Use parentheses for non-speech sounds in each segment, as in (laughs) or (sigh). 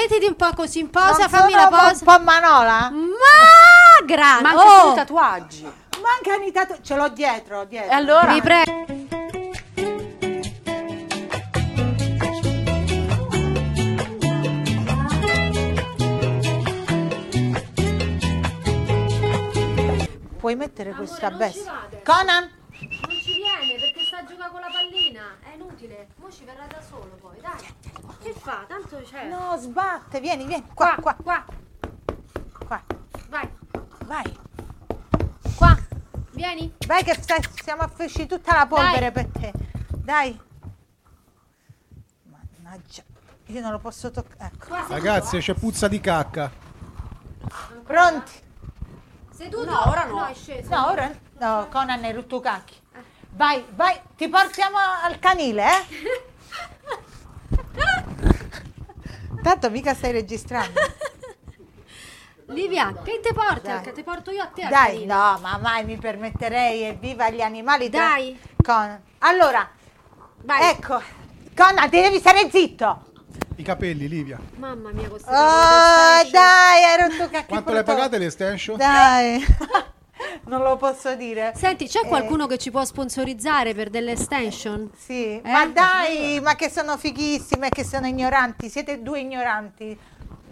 mettiti un po' così in posa, Non fammi la un po'- posa. un po' manola? Ma grande. Ma anche solo Oh, i tatuaggi. Mancano i tatu- Ce l'ho dietro, dietro. E allora? vi prego. Puoi mettere questa non bestia. Conan? Non ci viene perché sta a giocare con la pallina. È inutile. Mo ci verrà da solo. Fa? Tanto c'è. No, sbatte, vieni, vieni. Qua, qua, qua. qua. Vai. Vai. Qua. Vieni. Vai che stai- stiamo a fesci tutta la polvere Dai. per te. Dai. Mannaggia. Io non lo posso toccare. Ecco. Qua Ragazzi, c'è puzza di cacca. Pronti? seduto. No, ora no. No, è sceso. No, ora no, Conan è rotto cacchi. Vai, vai, ti portiamo al canile, eh? (laughs) Tanto mica stai registrando. (laughs) Livia, che ti porta? Dai. Che ti porto io a te Dai, no, ma mai mi permetterei, evviva gli animali. tra- Dai. Conan. Allora, Vai. ecco, Conan, ti devi stare zitto. I capelli, Livia. Mamma mia, questo Oh, dai, hai rotto cacchi. Quanto le pagate le extension? Dai. (laughs) (laughs) non lo posso dire. Senti, c'è Eh, qualcuno che ci può sponsorizzare per delle extension? Sì, ma dai, ma che sono fighissime, che sono ignoranti, siete due ignoranti.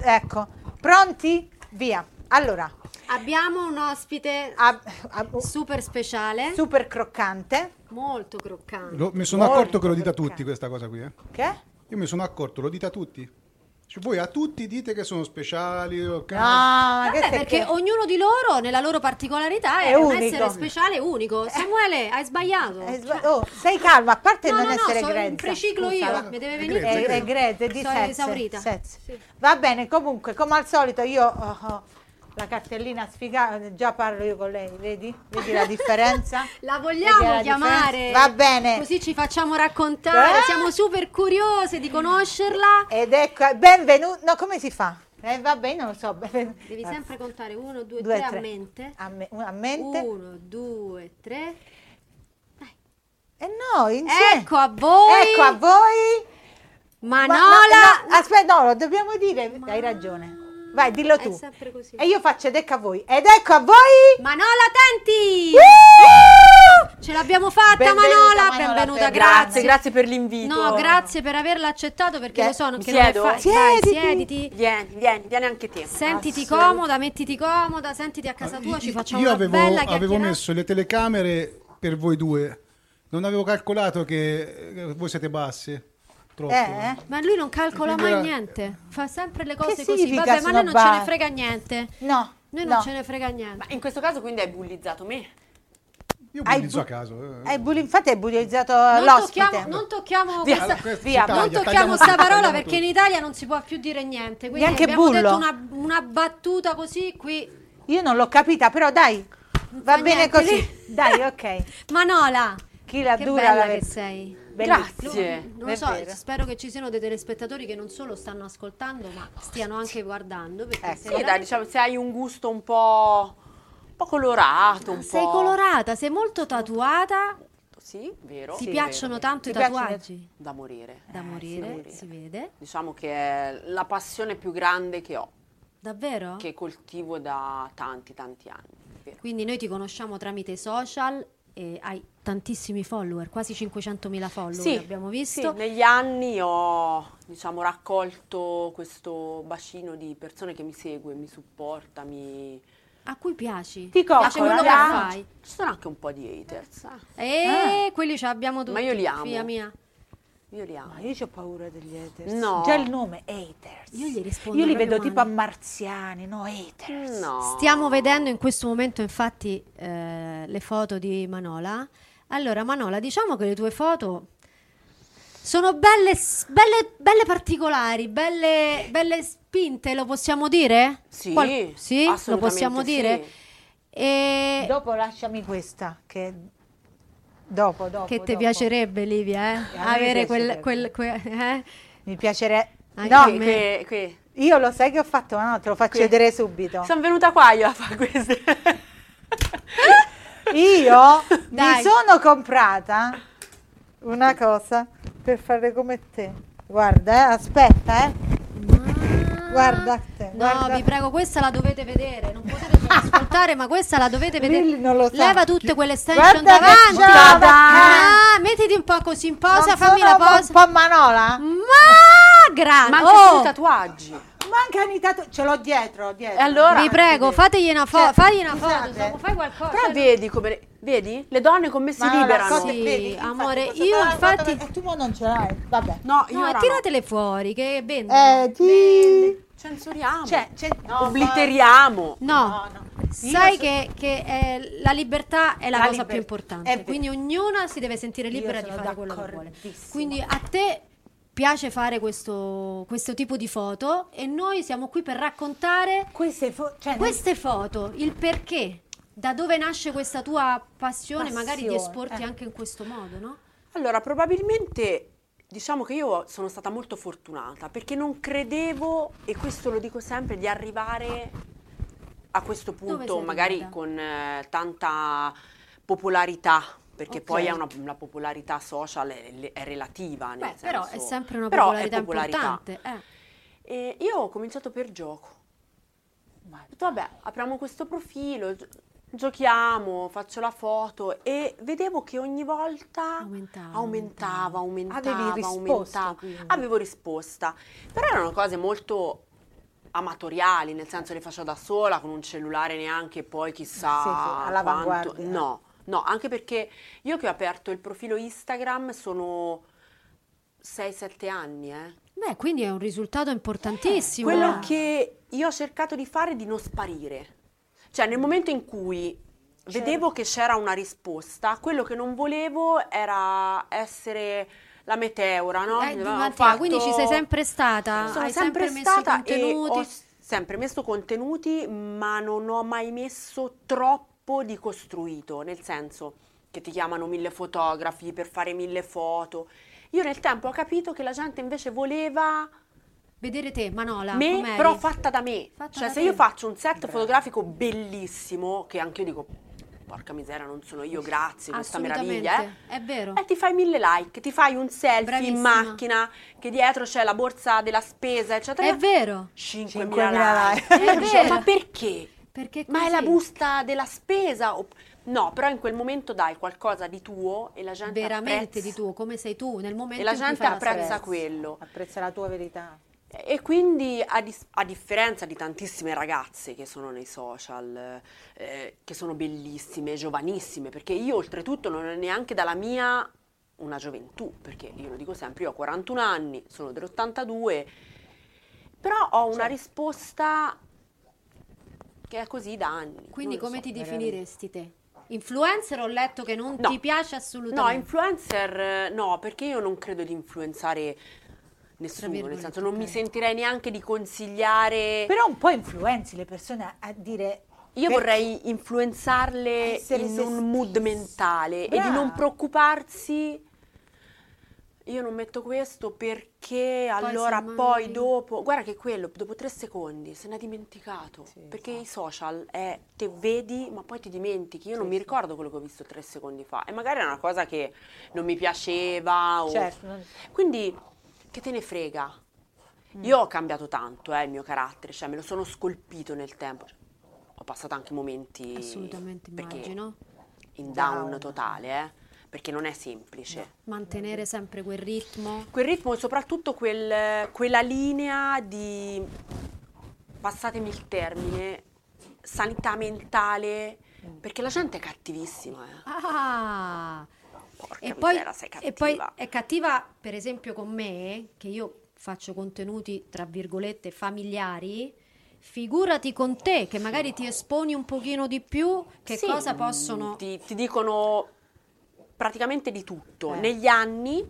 Ecco, pronti? Via. Allora, Abbiamo un ospite a- a- super speciale, super croccante. molto croccante. Lo- mi sono Molto accorto che lo dite a perché? tutti questa cosa qui. eh. Che? Io mi sono accorto, lo dite a tutti. Cioè, voi a tutti dite che sono speciali. ok? No, ma che Vabbè, perché che- ognuno di loro, nella loro particolarità, è, È un unico. essere speciale unico. Samuele, hai sbagliato. Eh, sba- oh, sei calma, a parte No, non no, no, essere so- grezza. preciclo Scusa, io, mi deve È venire. grezza, È, è grezza, è di Sono esaurita. Sì. Va bene, comunque, come al solito io ho, ho la cartellina sfigata, già parlo io con lei, vedi? Vedi la differenza? (laughs) La vogliamo la chiamare? differenza? Va bene. Così ci facciamo raccontare. Eh? Siamo super curiose di conoscerla. Ed ecco, benvenuto. No, come si fa? Eh, vabbè, io non lo so. (laughs) Devi Ah, sempre contare uno, due, due, tre a tre. mente. A, me- a mente. Uno, due, tre. E no, insieme. Ecco a voi. Ecco a voi. Ma Manola. no, no, aspetta, no, lo dobbiamo dire. Hai ragione. Vai, dillo È tu. sempre così. E io faccio ed ecco a voi. Ed ecco a voi. Manola, attenti! Uh! Ce l'abbiamo fatta, Benvenuta, Manola. Manola Benvenuta, grazie. Grazie, grazie per l'invito. No, grazie per averla accettato perché Che- lo so mi che non è siedo? facile. Vai, Siediti. siediti. Vieni, vieni, vieni anche te. Sentiti comoda, mettiti comoda, sentiti a casa tua, ci facciamo Io una avevo, bella avevo messo le telecamere per voi due. Non avevo calcolato che eh, voi siete bassi. Troppo. Eh? Ma lui non calcola mai era- niente, fa sempre le cose così. Vabbè, ma noi non ce ne frega niente. No. Noi no. non ce ne frega niente. Ma in questo caso quindi hai bullizzato me. Io bullizzo bu- a caso. eh. Hai bulli- infatti hai bullizzato Non l'ospite. tocchiamo, non tocchiamo Via, questa, questo si via, taglia, non tocchiamo sta tutto, parola perché in Italia non si può più dire niente. Quindi Neanche abbiamo bullo? detto una, una battuta così qui. Io non l'ho capita, però dai. Va bene niente. così. (laughs) Dai, ok. Manola, Chi la che dura bella la che sei. Grazie. Non lo so, vero. spero che ci siano dei telespettatori che non solo stanno ascoltando, ma stiano anche guardando. Perché Ecco. sei, Sì, dai, diciamo, se hai un gusto un po', un po' colorato, un sei po'... colorata, sei molto tatuata, Sì, vero. ti sì, piacciono vero, tanto Ti i tatuaggi. Da morire. Da Eh, morire, sì, si vede. Diciamo che è la passione più grande che ho, Davvero? che coltivo da tanti, tanti anni. vero. Quindi noi ti conosciamo tramite i social e hai tantissimi follower, quasi 500.000 follower abbiamo visto. sì, negli anni ho diciamo, raccolto questo bacino di persone che mi segue, mi supporta, mi... A cui piaci? Ti piace quello che fai. Ci sono anche un po' di haters, eh. E quelli ce l'abbiamo tutti. Ma io li amo. Figlia mia. Io li amo. Ma io ho paura degli haters. No. Già il nome, haters. Io gli rispondo Io li vedo tipo a male. marziani, no haters. No. Stiamo vedendo in questo momento infatti eh, le foto di Manola. Allora Manola, diciamo che le tue foto sono belle, belle, belle particolari, belle, belle spinte, lo possiamo dire? Sì, Qual- sì, lo assolutamente possiamo dire? sì. E Dopo lasciami questa, che... Dopo, dopo. che ti piacerebbe Livia, eh? Avere quel, quel, que- eh? Mi piacerebbe... No, que- que- io lo sai che ho fatto, ma no, te lo faccio Qui. vedere subito. Sono venuta qua io a fare queste. (laughs) Io mi Dai. sono comprata una cosa per fare come te. Guarda, eh, aspetta, eh. Guarda te, No, guarda vi prego, questa la dovete vedere. Non potete (laughs) ascoltare, ma questa la dovete vedere. Lilli non lo sa. Leva tutte quelle extension Guarda davanti. Ah, mettiti un po' così in posa, Non fammi sono la posa. un po' manola? Ma grande. Ma anche Oh, i tatuaggi. Mancano i tatu- ce l'ho dietro, dietro. Allora? vi prego, fategli una, fo- Cioè, fagli una foto. Samu, Fai qualcosa. Però Cioè, vedi come... Vedi? Le donne con me si liberano. Sì, vedi, amore, cosa io infatti- E tu non ce l'hai, vabbè. No, io No, tiratele fuori, che vendono. Eh, ti... Censuriamo. Cioè, c'è... no, Obliteriamo. No, No, no. sai so- che, che, eh, la libertà è la, La cosa liber- più importante. Quindi ognuna si deve sentire libera di fare quello che vuole. Quindi a te piace fare questo, questo tipo di foto e noi siamo qui per raccontare Queste fo- cioè, queste foto, il perché, da dove nasce questa tua passione, magari di Passione, esporti eh. anche in questo modo, no? Allora, probabilmente diciamo che io sono stata molto fortunata perché non credevo, e questo lo dico sempre, di arrivare a questo punto magari arrivata? con eh, tanta popolarità. Perché Ok. poi è una, la popolarità social è, è relativa. Nel Beh, però è senso- sempre una però è popolarità, popolarità. importante. eh. Io ho cominciato per gioco. Ho detto, vabbè, apriamo questo profilo, gio- giochiamo, faccio la foto e vedevo che ogni volta Aumentava, aumentava, aumentava, risposta, aumentava. quindi. Avevo risposta. Però erano cose molto amatoriali, nel senso le facevo da sola, con un cellulare neanche poi chissà Sì, sì, all'avanguardia. quanto. No, no, anche perché io che ho aperto il profilo Instagram sono 6-7 anni, eh. Beh, quindi è un risultato importantissimo. Quello che io ho cercato di fare è di non sparire. Cioè, nel momento in cui vedevo che c'era una risposta, quello che non volevo era essere la meteora, no? Eh, Mattia, fatto- quindi ci sei sempre stata? Sono Hai sempre, sempre, messo stata e contenuti? ho sempre messo contenuti, ma non ho mai messo troppo di costruito, nel senso che ti chiamano mille fotografi per fare mille foto. Io nel tempo ho capito che la gente invece voleva Vedere te, Manola, me, com'eri? però fatta da me. Fatta cioè, da se te. io faccio un set fotografico bellissimo, che anche io dico, porca miseria, non sono io, grazie, questa meraviglia, eh. è vero. E ti fai mille like, ti fai un selfie in Bravissima. macchina, che dietro c'è la borsa della spesa, eccetera. È vero, 5.000 5.000 like. like. È Dice, vero. Ma perché? Perché Ma è la busta della spesa? O- No, però in quel momento dai qualcosa di tuo e la gente veramente apprezza. di tuo, come sei tu nel momento E la in cui gente fai la apprezza quello. Apprezza la tua verità. E quindi, a, dis- a differenza di tantissime ragazze che sono nei social, eh, che sono bellissime, giovanissime, perché io oltretutto non è neanche dalla mia una gioventù, perché io lo dico sempre, io ho 41 anni, sono dell'82, però ho una risposta che è così da anni. Quindi come so. ti definiresti te? Influencer ho letto che non No. ti piace No, assolutamente. influencer eh, no, perché io non credo di influenzare nessuno, nel senso non mi ok. sentirei neanche di consigliare... Però un po' influenzi le persone a, dire... Io vorrei influenzarle in un mood mentale e di Brava. non preoccuparsi. Io non metto questo perché allora semmai- poi dopo, guarda che quello dopo tre secondi se n'è dimenticato. Sì, perché esatto. i social è te vedi ma poi ti dimentichi. Io non Sì, mi sì. ricordo quello che ho visto tre secondi fa e magari è una cosa che non mi piaceva. O... Certo, non- Quindi che te ne frega? Mm. Io ho cambiato tanto eh, il mio carattere, cioè me lo sono scolpito nel tempo. Ho passato anche momenti Assolutamente perché immagino. in down, Down. totale, eh, perché non è semplice. Mantenere sempre quel ritmo. Quel ritmo e soprattutto quel- quella linea di, passatemi il termine, sanità mentale, perché la gente è cattivissima. eh. Ah! Porca E poi, miseria, sei e poi è cattiva, per esempio, con me, che io faccio contenuti, tra virgolette, familiari. Figurati con te, che magari ti esponi un pochino di più, che Sì, cosa mm, possono... Ti, ti dicono praticamente di tutto. Eh. Negli anni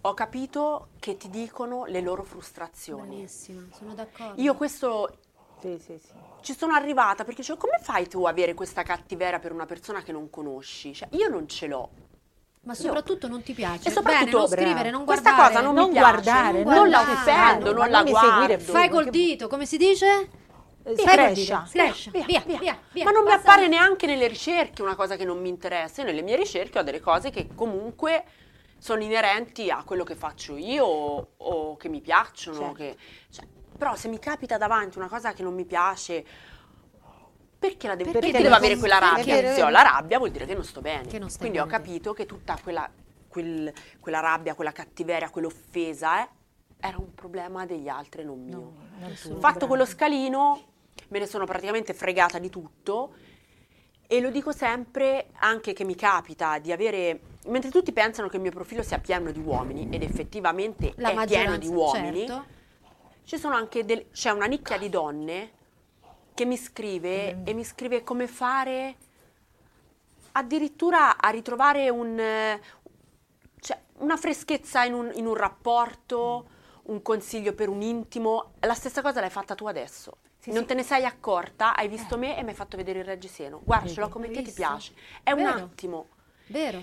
ho capito che ti dicono le loro frustrazioni. Bravissima, sono d'accordo. Io questo Sì, sì, sì. ci sono arrivata perché dicevo, come fai tu a avere questa cattiveria per una persona che non conosci? Cioè, io non ce l'ho. Ma soprattutto non ti piace. E soprattutto- Bene, non scrivere, non Questa guardare. cosa non, Non mi piace. guardare, non, non la offendo, non la non seguire guardo. più. Fai col dito, come si dice? Eh, col Screscia. dito, screscia. Via, via, via, via. Ma non mi appare neanche nelle ricerche una cosa che non mi interessa. Io nelle mie ricerche ho delle cose che comunque sono inerenti a quello che faccio io o, o che mi piacciono. Certo. che- cioè, però se mi capita davanti una cosa che non mi piace, perché la devo, Perché perché devo avere quella rabbia? è Se ho la rabbia vuol dire che non sto bene. Non Quindi ho bene. capito che tutta quella, quel- quella rabbia, quella cattiveria, quell'offesa eh, era un problema degli altri, non mio. non tu. Fatto quello scalino, me ne sono praticamente fregata di tutto e lo dico sempre anche che mi capita di avere, mentre tutti pensano che il mio profilo sia pieno di uomini ed effettivamente La è pieno di uomini, certo. ci sono anche del- c'è una nicchia di donne che mi scrive e mi scrive come fare addirittura a ritrovare un, cioè, una freschezza in un, in un rapporto, un consiglio per un intimo. La stessa cosa l'hai fatta tu adesso. Sì, non sì. te ne sei accorta, hai visto me e mi hai fatto vedere il reggiseno. Guarda, ce l'ho come te, ti piace. È un Vero. attimo. Vero.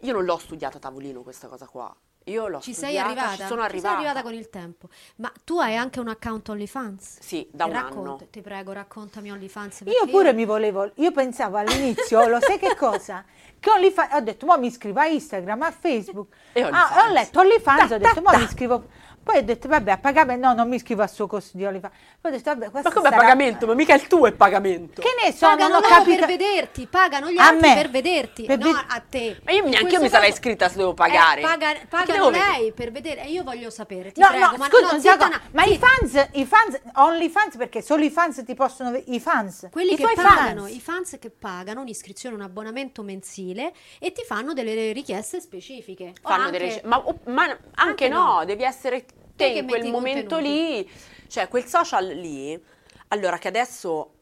Io non l'ho studiata a tavolino questa cosa qua. Io l'ho Ci sei studiata, arrivata? ci sono Ci arrivata. sei arrivata con il tempo. Ma tu hai anche un account OnlyFans? Sì, da un Racconta- anno. Ti prego, raccontami OnlyFans. Io pure mi volevo, io pensavo all'inizio, lo sai che cosa? Che OnlyFans, ho detto, mo mi iscrivo a Instagram, a Facebook. E Ah, ho letto OnlyFans, Da, ho detto, da. mi iscrivo. Poi ho detto, vabbè, a pagamento, no, non mi iscrivo al suo corso di OnlyFans. Poi ho detto, vabbè, questo Ma come a sarà- pagamento? Ma mica il tuo è pagamento. Che ne so, Pagano non ho loro capito. per vederti, pagano gli A altri me. per vederti, Per no ved- a te. Ma io neanche io mi sarei iscritta se devo pagare. Eh, paga- pagano lei per vedere e io voglio sapere, ti No, prego, no, ma scusa, no, non zitta una- ma i zitta. fans, i fans, OnlyFans, perché solo i fans ti possono, ve- i fans. Quelli I che pagano, fans. i fans che pagano un'iscrizione, un abbonamento mensile e ti fanno delle richieste specifiche. Fanno anche- delle ma, ma anche, anche no, no. devi essere te in quel momento lì, cioè quel social lì. Allora che adesso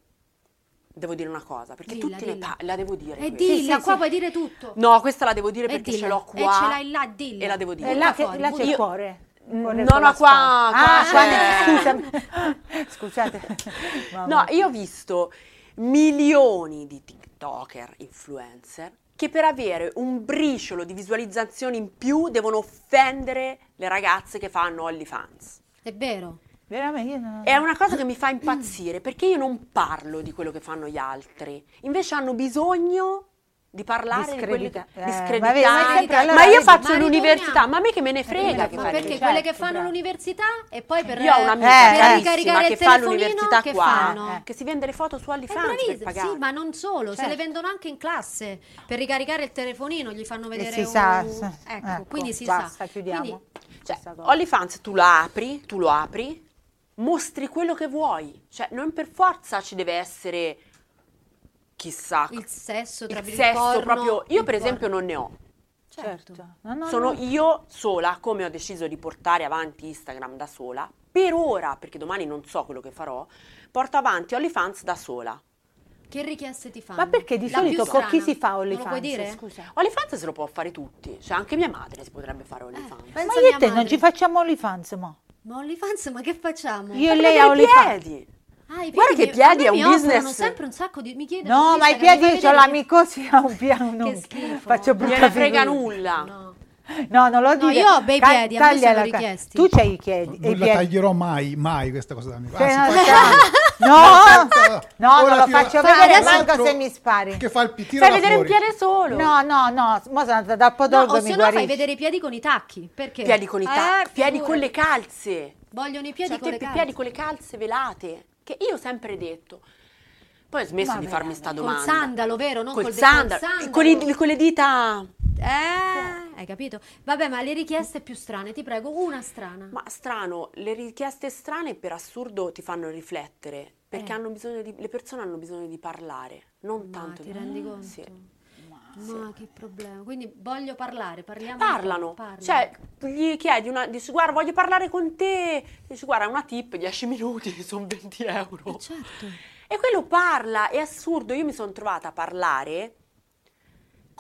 devo dire una cosa, perché Dilla, tutti ne dilla. pa- la devo dire. E questa. dilla, sì, qua sì. puoi dire tutto. No, questa la devo dire E perché dilla. ce l'ho E qua ce l'hai là, dilla. e la devo dire. E là, che, fuori, là c'è il cuore. No, no, la qua- qua Ah, c'è- (laughs) scusami. (laughs) Scusate. No, io ho visto milioni di TikToker, influencer, che per avere un briciolo di visualizzazioni in più devono offendere le ragazze che fanno OnlyFans. È vero. Non... È una cosa che mi fa impazzire perché io non parlo di quello che fanno gli altri, invece hanno bisogno di parlare di, Discredita- di eh, screditare. ma vedi, ma io faccio Ma l'università, ma a me che me ne frega che fai perché certo, quelle che fanno bravo. l'università e poi per, Io ho un'amica Eh, ricaricare che il fa telefonino l'università che qua, fanno? eh. che si vende le foto su OnlyFans bravissima, pagare. sì, ma non solo, se Certo. le vendono anche in classe per ricaricare il telefonino, gli fanno vedere si un... sa, ecco. Ecco, quindi si basta, sa. chiudiamo. Quindi Cioè. OnlyFans tu la apri, tu lo apri, mostri quello che vuoi. Cioè, non per forza ci deve essere chissà il sesso tra il il sesso porno, proprio. Io per esempio porno. non ne ho. Certo. Certo. No, no, Sono no. io sola, come ho deciso di portare avanti Instagram da sola, per ora, perché domani non so quello che farò, porto avanti OnlyFans da sola. Che richieste ti fanno? Ma perché di La solito con chi si fa Non lo OnlyFans? puoi dire? Scusa. OnlyFans se lo può fare tutti, cioè anche mia madre si potrebbe fare OnlyFans. Eh, Ma io e te non madre. ci facciamo OnlyFans, mo? Ma OnlyFans, ma che facciamo? Io e lei a OnlyFans. Piedi. Ah, i Guarda che mi- piedi è un mi business. sempre un sacco di... Mi chiedono No, ma i piedi, mi io ho l'amicosi a un (laughs) piano, Che schifo. faccio brutta Non frega figura. nulla. No. No, non lo No, dire. io ho bei Ca- piedi, a me sono richiesti. Tu c'hai i piedi. i Non la piedi. taglierò mai, mai questa cosa da me. Cioè, Anzi, no, No, no, non lo faccio vedere, manco se mi spari. Che fa il pitino Fai da vedere un piede solo. No, no, no, mo sono andata dal No, podologo o e se mi no fai guarisce. vedere i piedi con i tacchi. Perché? Piedi con i Eh, tacchi, piedi figurati. con le calze. Vogliono i piedi Cioè, con le calze. piedi con le calze velate. Che io ho sempre detto. Poi ho smesso Ma di farmi sta Col domanda. sandalo, vero? Non Col col, sandalo. col sandalo. Con, i- con le dita. Eh, hai capito? Vabbè, ma le richieste più strane, ti prego, una strana. Ma strano, le richieste strane per assurdo ti fanno riflettere. Perché Eh. hanno bisogno di, le persone hanno bisogno di parlare, non Ma tanto ti di rendi conto? Sì. Ma che problema. Quindi voglio parlare, parliamo. Parlano, Parlano. cioè gli chiedi una, dici guarda voglio parlare con te, dici guarda una tip 10 minuti, (laughs) sono 20 euro. Eh, certo. E quello parla, è assurdo. Io mi sono trovata a parlare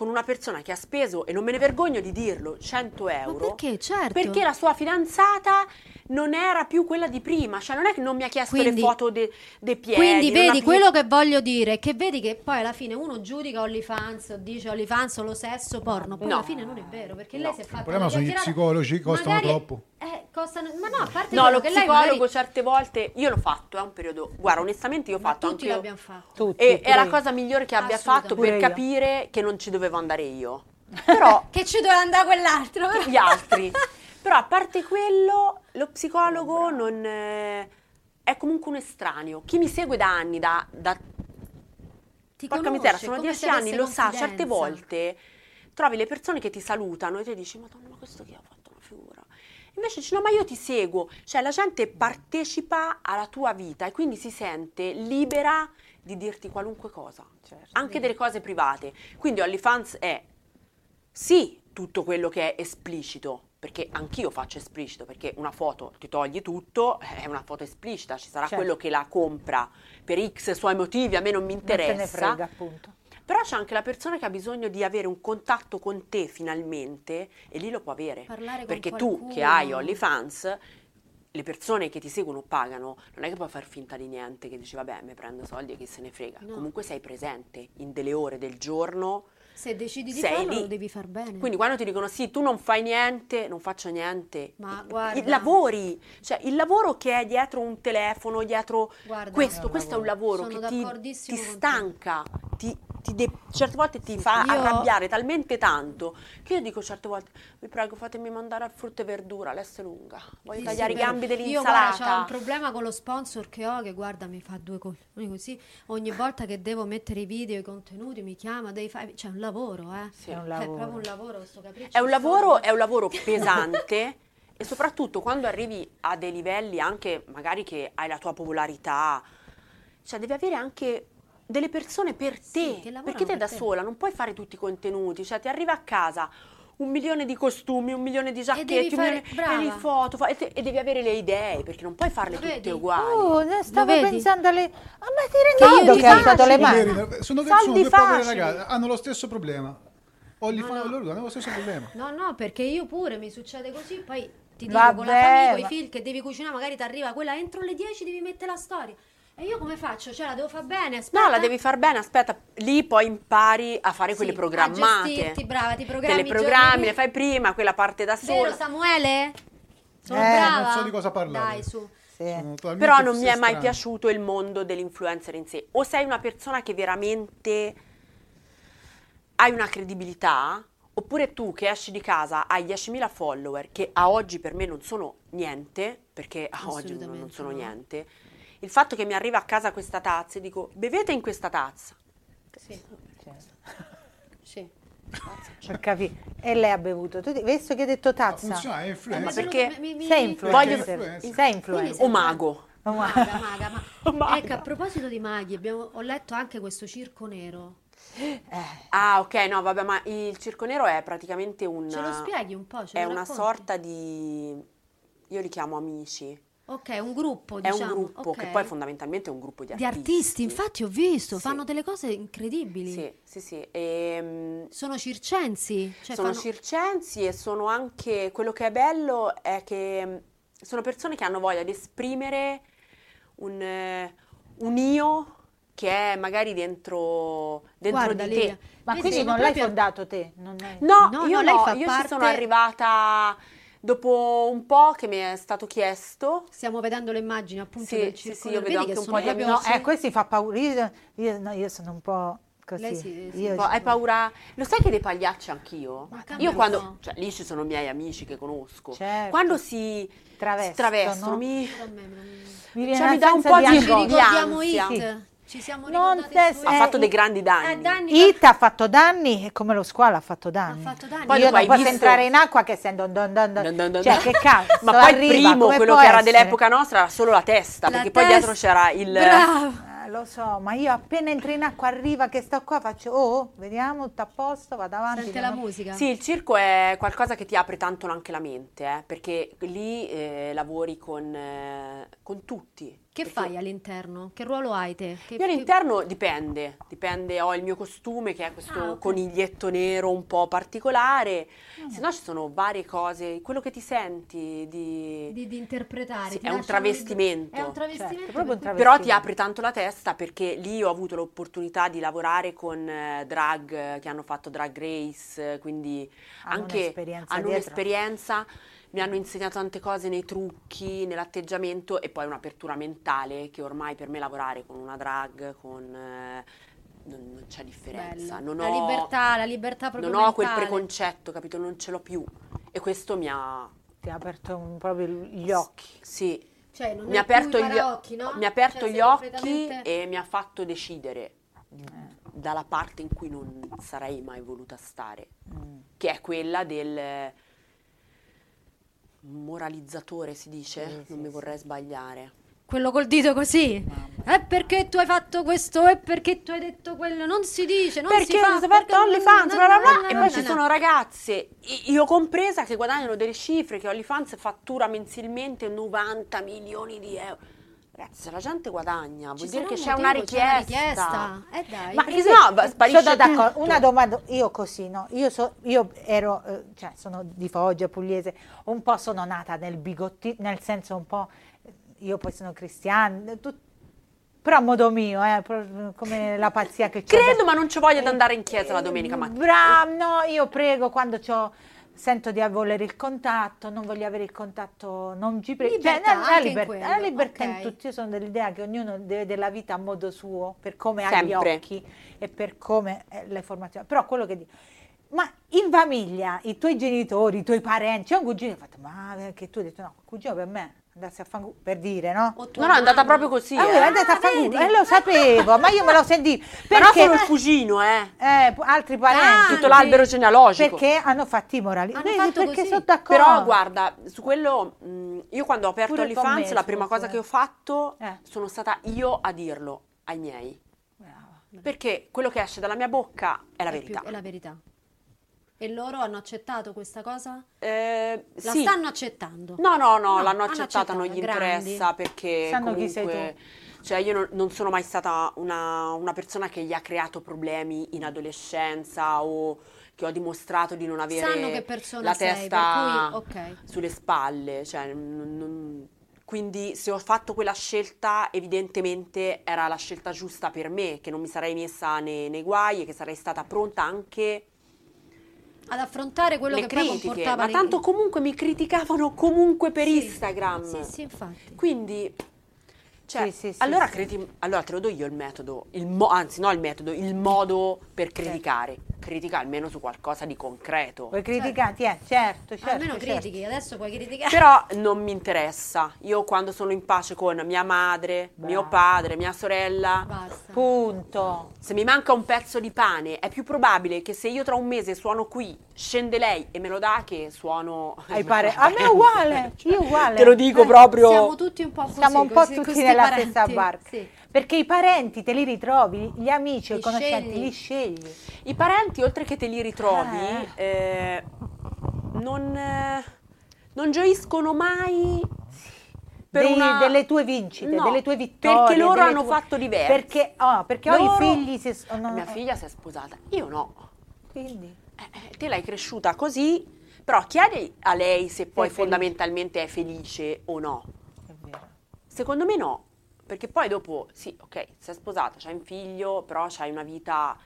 con una persona che ha speso, e non me ne vergogno di dirlo, 100 Ma euro. perché? Certo. Perché la sua fidanzata non era più quella di prima, cioè non è che non mi ha chiesto Quindi- le foto de- dei piedi. Quindi vedi più- quello che voglio dire, che vedi che poi alla fine uno giudica OnlyFans o dice OnlyFans o lo sesso porno, poi No. alla fine non è vero, perché No. lei si è fatta Il problema sono gli psicologi, costano magari- troppo. Eh, costano, ma no, a parte No, quello lo che lei psicologo magari- certe volte, io l'ho fatto, è un periodo, guarda onestamente io ho fatto tutti anche l'abbiamo fatto. Tutti, E è la cosa migliore che abbia fatto per io. capire che non ci dovevo andare io. (laughs) Però Che ci doveva andare quell'altro. gli altri. Però a parte quello, lo psicologo non eh, è comunque un estraneo. Chi mi segue da anni, da, da Ti porca conosce, miseria, sono dieci anni, lo sa, certe confidenza. volte trovi le persone che ti salutano e ti dici, madonna, ma questo chi figura? Invece dici, no, ma io ti seguo. Cioè la gente partecipa alla tua vita e quindi si sente libera di dirti qualunque cosa, Certo. anche delle cose private. Quindi OnlyFans è sì tutto quello che è esplicito, perché anch'io faccio esplicito, perché una foto ti togli tutto, (laughs) è una foto esplicita, ci sarà Certo. quello che la compra per X suoi motivi, a me non mi Non te ne interessa. frega, appunto. Però c'è anche la persona che ha bisogno di avere un contatto con te finalmente e lì lo può avere. Parlare con Perché tu che hai OnlyFans, le persone che ti seguono pagano, non è che puoi far finta di niente, che dici vabbè mi prendo soldi e chi se ne frega. No. Comunque sei presente in delle ore del giorno. Se decidi di farlo lì. lo devi far bene. Quindi quando ti dicono sì, tu non fai niente, non faccio niente, Ma i- guarda. i lavori, cioè il lavoro che è dietro un telefono, dietro Guarda, questo, È un questo è un lavoro Sono che ti, ti stanca, ti, ti de- certe volte ti fa Io- arrabbiare talmente tanto che io dico certe volte, vi prego fatemi mandare al frutta e verdura, l'S lunga, voglio Sì, tagliare sì, i gambi vero. Io guarda, ho un dell'insalata. problema con lo sponsor che ho che guarda mi fa due coglioni così. Ogni volta che devo mettere i video, i contenuti, mi chiama, devi fare... C'è un lavoro, eh. Sì. È un È lavoro. proprio un lavoro questo capriccio. È un lavoro, è un lavoro (laughs) pesante e soprattutto quando arrivi a dei livelli anche magari che hai la tua popolarità, cioè devi avere anche delle persone per te, Sì, perché te per da te. sola non puoi fare tutti i contenuti, cioè ti arriva a casa un milione di costumi, un milione di giacchetti, un milione fare- le foto fa- e, te- e devi avere le idee perché non puoi farle Lo tutte vedi? uguali. Oh, ne stavo pensando alle... Ah, ma ti rendi conto che hai alzato le mani? Sono, Soldi sono due povere ragazze, hanno lo stesso problema. OnlyFans No, no. loro hanno lo stesso problema. No, no, perché io pure mi succede così, poi ti dico Vabbè, con la famiglia, con i figli che devi cucinare, magari ti arriva quella entro le 10 devi mettere la storia. E io come faccio? Cioè la devo fare bene, aspetta. No, la devi far bene, aspetta, lì poi impari a fare Sì, quelle a programmate. gestirti, brava, ti Te programmi le i programmi, le fai prima, quella parte da Vero sola. Samuele? Sono Eh, brava? non so di cosa parlare. Dai, su. Sì. Però non mi è mai piaciuto il mondo dell'influencer in sé. O sei una persona che veramente hai una credibilità, oppure tu che esci di casa hai 10.000 follower, che a oggi per me non sono niente, perché a oggi non, non sono no. niente. Il fatto che mi arriva a casa questa tazza e dico bevete in questa tazza. Sì, Cioè, sì. per capire. E lei ha bevuto. Tu, visto che hai detto Ma tazza? funziona, è Eh, mi è influencer. perché mi- mi- Sei influencer. Sei influencer. O mago. Ma- Maga, maga, ma- (laughs) Maga. Ecco, a proposito di maghi, abbiamo- ho letto anche questo circo nero. Eh, Ah, ok, no, vabbè, ma il circo nero è praticamente un... Ce lo spieghi un po'? Ce È una racconti? sorta di... Io li chiamo amici. Ok, un gruppo, È diciamo. un gruppo che ok. poi fondamentalmente è un gruppo di Di artisti. artisti, infatti ho visto, Sì. fanno delle cose incredibili. Sì, sì, sì. Ehm, Sono circensi. Cioè sono fanno- circensi e sono anche... Quello che è bello è che mm, sono persone che hanno voglia di esprimere un, eh, un io che è magari dentro, dentro Guarda, di Livia, te. Ma vedi, quindi non l'hai proprio- fondato te? Non è... No, No, io no, no, fa io ci parte- sono arrivata dopo un po' che mi è stato chiesto. Stiamo vedendo le immagini appunto Sì, del sì, circo sì, io vedo anche che un po' di proprio- No, eh, questo fa paura. Io, io- no, io sono un po' così. Lei sì, sì, Po- Hai paura? Lo sai che dei pagliacci anch'io? Io quando, cioè lì ci sono miei amici che conosco. Certo. Quando si Travestono, travestono, no? mi... Mi viene Cioè, mi dà un po' di di ansia. Hit. Ci siamo Non ricordati te- su ha Eh, fatto dei i- grandi danni. Eh, danni It ha fatto danni e come lo squalo ha fatto danni. Ha fatto danni. Poi Io non posso visto- entrare in acqua che sento don don don. Dun dun dun Cioè, dun. che cazzo, Ma poi arriva, il primo, quello che era essere? dell'epoca nostra, era solo la testa, La perché poi testa- dietro c'era il... Bravo. Eh, lo so, ma io appena entro in acqua arriva che sto qua faccio oh, vediamo, tutto a posto, vado avanti. Sente non la musica. Sì, il circo è qualcosa che ti apre tanto anche la mente, eh, perché lì eh, lavori con, eh, con tutti. Che Perché fai all'interno? Che ruolo hai te? Che- Io all'interno dipende, dipende, ho il mio costume che è questo Ah, ok. coniglietto nero un po' particolare, se no ci sono varie cose, quello che ti senti di... di, di interpretare. Sì, ti è un travestimento. È un travestimento. Certo, proprio un perché- Però ti travestimento. apre tanto la testa perché lì ho avuto l'opportunità di lavorare con eh, drag eh, che hanno fatto drag race, eh, quindi Hanno anche un'esperienza hanno dietro. un'esperienza, mi hanno insegnato tante cose nei trucchi, nell'atteggiamento e poi un'apertura mentale che ormai per me lavorare con una drag, con, eh, non, non c'è differenza. Bello. Non la ho, libertà, la libertà proprio non ho quel mentale. preconcetto, capito? Non ce l'ho più. E questo mi ha, Ti ha aperto un- proprio gli occhi. sì, Cioè, non mi ha aperto, gli, paraocchi, no? mi ha aperto Cioè, gli occhi completamente- e mi ha fatto decidere dalla parte in cui non sarei mai voluta stare, che è quella del moralizzatore, si dice, Sì, non sì, mi vorrei sbagliare. Quello col dito così. È perché tu hai fatto questo, è perché tu hai detto quello. Non si dice, non si perché fa. ho fatto perché- OnlyFans, bla bla bla, e poi ci no. sono ragazze, io compresa, che guadagnano delle cifre, che OnlyFans fattura mensilmente 90 milioni di euro. Ragazzi, se la gente guadagna, Ci vuol dire sarà che c'è una motivo, c'è una richiesta. richiesta. Eh dai. Ma Perché sì, sparisce sono d'accordo. tutto. Una domanda, io così, no? Io, so- io ero, eh, cioè sono di Foggia, pugliese, un po' sono nata nel bigotti, nel senso un po', io poi sono cristiana, tut- però a modo mio, eh, come la pazzia che c'ho. Credo, ma non ci voglio di andare in chiesa la domenica mattina. Bravo, no, io prego quando c'ho, sento di volere il contatto, non voglio avere il contatto, non ci prego. Cioè, la, in libertà, la libertà in ok. tutto. Io sono dell'idea che ognuno deve vedere la vita a modo suo, per come ha gli Sempre. occhi e per come è le formazioni. Però quello che dico, ma in famiglia, i tuoi genitori, i tuoi parenti, c'è un cugino che ha fatto, ma che tu hai detto no, il cugino per me, andassi a fanculo, per dire, no? No, no, è andata proprio così. Ah, eh. è andata a fanculo, vedi? e lo sapevo, ma io me lo sentivo. (laughs) Però Perché solo il cugino, eh. eh, altri parenti. Tutto l'albero genealogico. Perché hanno fatto i morali. Hanno Vedi, fatto perché così. sono d'accordo. Però guarda, su quello, mh, io quando ho aperto OnlyFans, la prima cosa che ho fatto Eh. sono stata io a dirlo ai miei. Brava. Perché quello che esce dalla mia bocca è la È verità. più- è la verità. E loro hanno accettato questa cosa? Eh, La sì. stanno accettando. No, no, no, No, l'hanno hanno accettata, non gli grandi. interessa perché Sanno comunque... Cioè io non, non sono mai stata una, una persona che gli ha creato problemi in adolescenza o che ho dimostrato di non avere Sanno che persona la sei, testa cui, ok. sulle spalle. Cioè, non- non- quindi se ho fatto quella scelta evidentemente era la scelta giusta per me, che non mi sarei messa nei, nei guai e che sarei stata pronta anche Ad affrontare quello le che poi critiche. comportava Ma le- tanto comunque mi criticavano comunque per Sì, Instagram. Sì, sì, infatti. Quindi, cioè, Sì, sì, sì, allora, sì. credi- allora te lo do io il metodo, il mo- anzi no il metodo, il modo per criticare. Critica almeno su qualcosa di concreto. Vuoi criticarti? Eh, certo, certo. Almeno certo. critichi, adesso puoi criticare. Però non mi interessa. Io quando sono in pace con mia madre, Brava. mio padre, mia sorella, Basta. Punto. se mi manca un pezzo di pane, è più probabile che se io tra un mese suono qui, scende lei e me lo dà che suono Ai pare- A me è uguale, (laughs) io uguale. Te lo dico Eh, proprio. Siamo tutti un po' così. Siamo un po' così, tutti nella parenti. stessa barca. Sì. Perché i parenti te li ritrovi, gli amici, Li i conoscenti, scegli. li scegli. I parenti, oltre che te li ritrovi, Eh. eh, non, eh, non gioiscono mai per Dei- una- delle tue vincite, No, delle tue vittorie. Perché loro hanno tue- fatto diverso. Perché, oh, perché ho i Loro- figli. Si, oh, no, Mia eh, figlia si è sposata, io no. Quindi. Eh, eh, te l'hai cresciuta così, però chiedi a lei se poi fondamentalmente è felice o no. È vero. Secondo me no, perché poi dopo, sì, ok, sei sposata, c'hai un figlio, però c'hai una vita